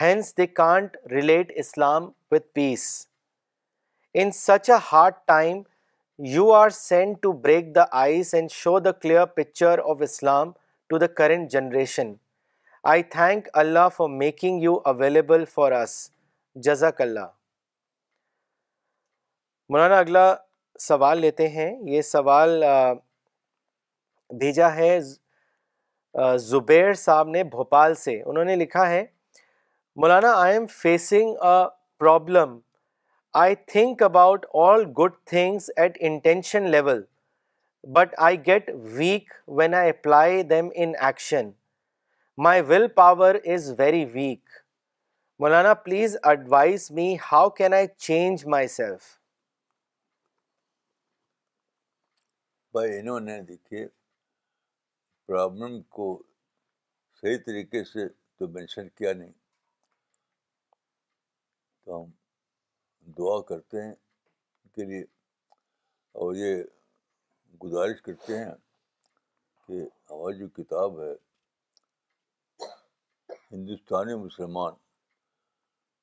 hence they can't relate Islam with peace in such a hard time you are sent to break the ice and show the clear picture of Islam to the current generation I thank Allah for making you available for us جزاک اللہ مولانا اگلا سوال لیتے ہیں یہ سوال بھیجا ہے زبیر صاحب نے بھوپال سے انہوں نے لکھا ہے Maulana I am facing a problem I think about all good things at intention level but I get weak when I apply them in action my will power is very weak Maulana please advise me how can I change myself بھائی انہوں نے دیکھیے problem کو صحیح طریقے سے تو mention کیا نہیں ہم دعا کرتے ہیں ان کے لیے اور یہ گزارش کرتے ہیں کہ ہماری جو کتاب ہے ہندوستانی مسلمان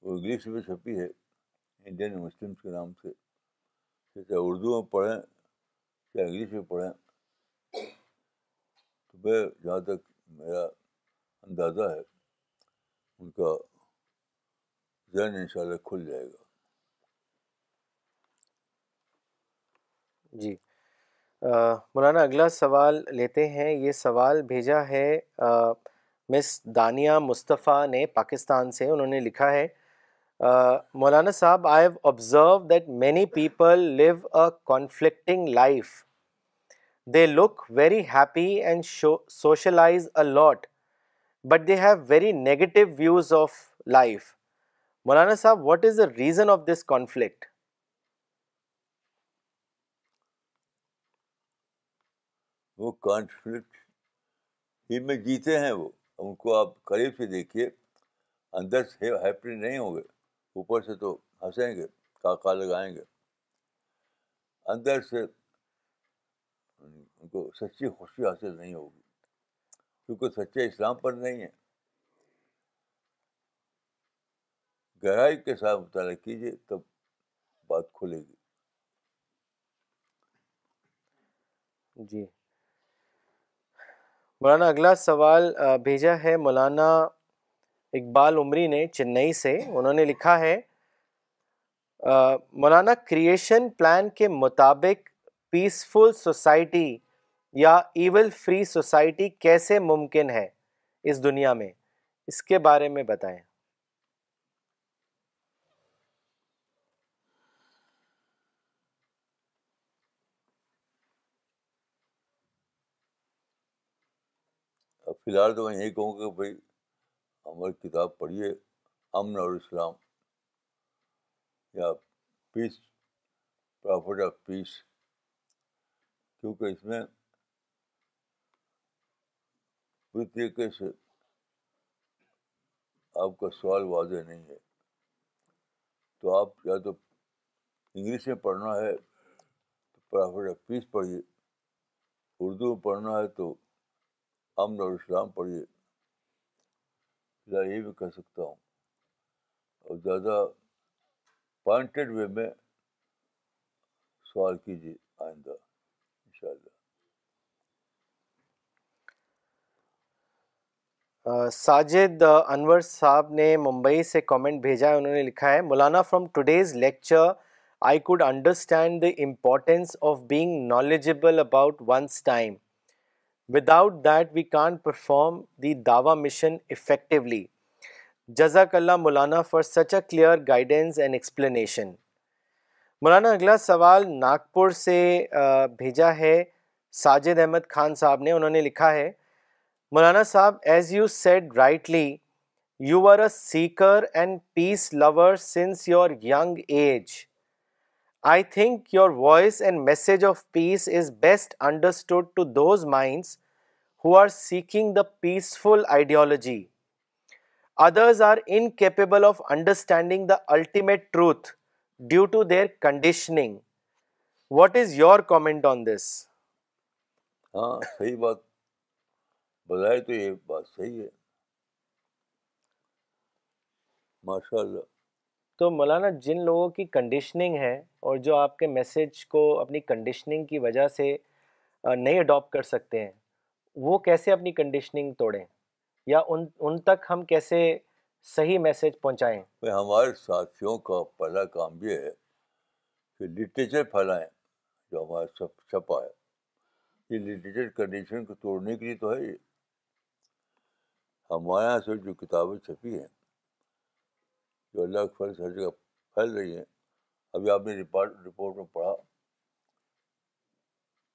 وہ انگلش میں چھپی ہے انڈین مسلمس کے نام سے چاہے اردو میں پڑھیں یا انگلش میں پڑھیں تو میں جہاں تک میرا اندازہ ہے ان کا ان شاء اللہ کھل جائے گا جی مولانا اگلا سوال لیتے ہیں یہ سوال بھیجا ہے مس دانیہ مصطفیٰ نے پاکستان سے انہوں نے لکھا ہے Maulana sahab I have observe that many people live a conflicting life they look very happy and socialize a lot but they have very negative views of life Maulana sahab what is the reason of this conflict وہ conflict ہی میں جیتے ہیں وہ ان کو آپ قریب سے دیکھیے اندر سے ہیپی نہیں ہوں گے اوپر سے تو ہنسیں گے کاکا لگائیں گے اندر سے ان کو سچی خوشی حاصل نہیں ہوگی کیونکہ سچے اسلام پر نہیں ہیں گہرائی کے ساتھ مطالعہ کیجیے تب بات کھلے گی جی مولانا اگلا سوال بھیجا ہے مولانا اقبال عمری نے چنئی سے انہوں نے لکھا ہے مولانا کریشن پلان کے مطابق پیسفل سوسائٹی یا ایول فری سوسائٹی کیسے ممکن ہے اس دنیا میں اس کے بارے میں بتائیں فی الحال تو میں یہی کہوں کہ بھائی ہماری کتاب پڑھیے امن اور اسلام یا پیس پرافٹ آف پیس کیونکہ اس میں پوری طریقے سے آپ کا سوال واضح نہیں ہے تو آپ یا تو انگلش میں پڑھنا ہے تو پرافٹ آف پیس پڑھیے اردو میں پڑھنا ہے تو امن اور اسلام پر یہ بھی کہہ سکتا ہوں اور زیادہ پوائنٹڈ وے میں سوال کیجیے آئندہ ان شاء اللہ ساجد انور صاحب نے ممبئی سے کامنٹ بھیجا ہے انہوں نے لکھا ہے Maulana from today's lecture I could understand the importance of being knowledgeable about one's time without that we can perform the دعوی مشن افیکٹولی جزاک اللہ Maulana for such a clear guidance and explanation Maulana اگلا سوال ناگپور سے بھیجا ہے ساجد احمد خان صاحب نے انہوں نے لکھا ہے Maulana sahab as you said rightly you are a seeker and peace lover since your young age I think your voice and message of peace is best understood to those minds who are seeking the peaceful ideology others are incapable of understanding the ultimate truth due to their conditioning what is your comment on this ہاں صحیح بات بلائے تو یہ بات صحیح ہے ماشاء اللہ تو مولانا جن لوگوں کی کنڈیشننگ ہے اور جو آپ کے میسیج کو اپنی کنڈیشننگ کی وجہ سے نہیں اڈاپٹ کر سکتے ہیں وہ کیسے اپنی کنڈیشننگ توڑیں یا ان ان تک ہم کیسے صحیح میسیج پہنچائیں ہمارے ساتھیوں کا پہلا کام یہ ہے کہ لٹریچر پھیلائیں جو ہمارا سب چھپا ہے یہ لٹریچر کنڈیشن کو توڑنے کے لیے تو ہے یہ ہمارے یہاں سے جو کتابیں چھپی ہیں جو اللہ کے فضل سے ہر جگہ پھیل رہی ہیں ابھی آپ نے رپورٹ میں پڑھا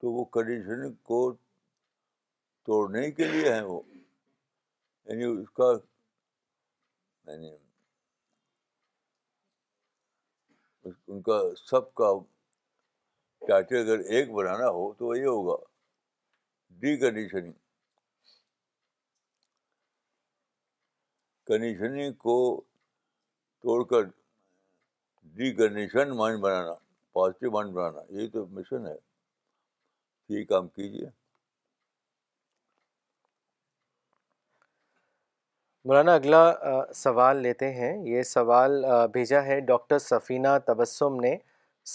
تو وہ کنڈیشن کو توڑنے کے لیے ہیں وہ یعنی اس کا یعنی ان کا سب کا ٹائٹل اگر ایک بنانا ہو تو وہی ہوگا ڈی کنڈیشننگ کنڈیشننگ کو توڑ کر ڈیگنیشن مائنڈ مائنڈ بنانا بنانا پازیٹیو تو مشن ہے کام کیجیے مولانا اگلا سوال لیتے ہیں یہ سوال بھیجا ہے ڈاکٹر سفینہ تبسم نے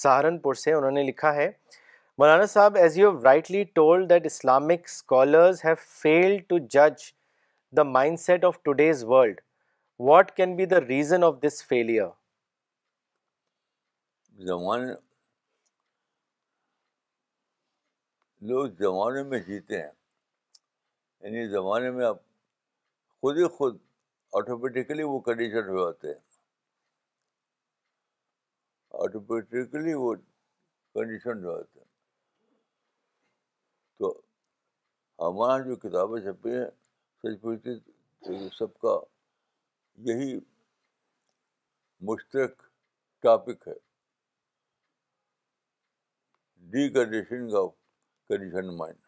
سہارنپور سے انہوں نے لکھا ہے Maulana sahab as you rightly told that Islamic scholars have failed to جج the mindset of today's world what can be the reason of this fail لوگ زمانے میں جیتے ہیں یعنی زمانے میں آپ خود ہی خود آٹومیٹیکلی وہ کنڈیشن ہو جاتے ہیں آٹومیٹیکلی وہ کنڈیشن ہو جاتے ہیں تو ہمارا جو کتابیں سچ پوچھتی سب کا یہی مشترک ٹاپک ہے decondition of mind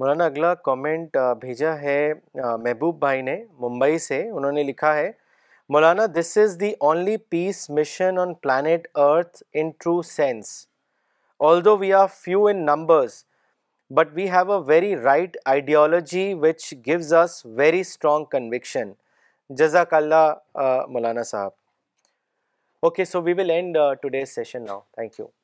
Maulana اگلا کامنٹ بھیجا ہے محبوب بھائی نے ممبئی سے انہوں نے لکھا ہے Maulana this is the only peace mission on planet earth in true sense although we are few in numbers but we have a very right ideology which goes as very strong conviction جزاک اللہ Maulana sahab okay so we will end today's session now thank you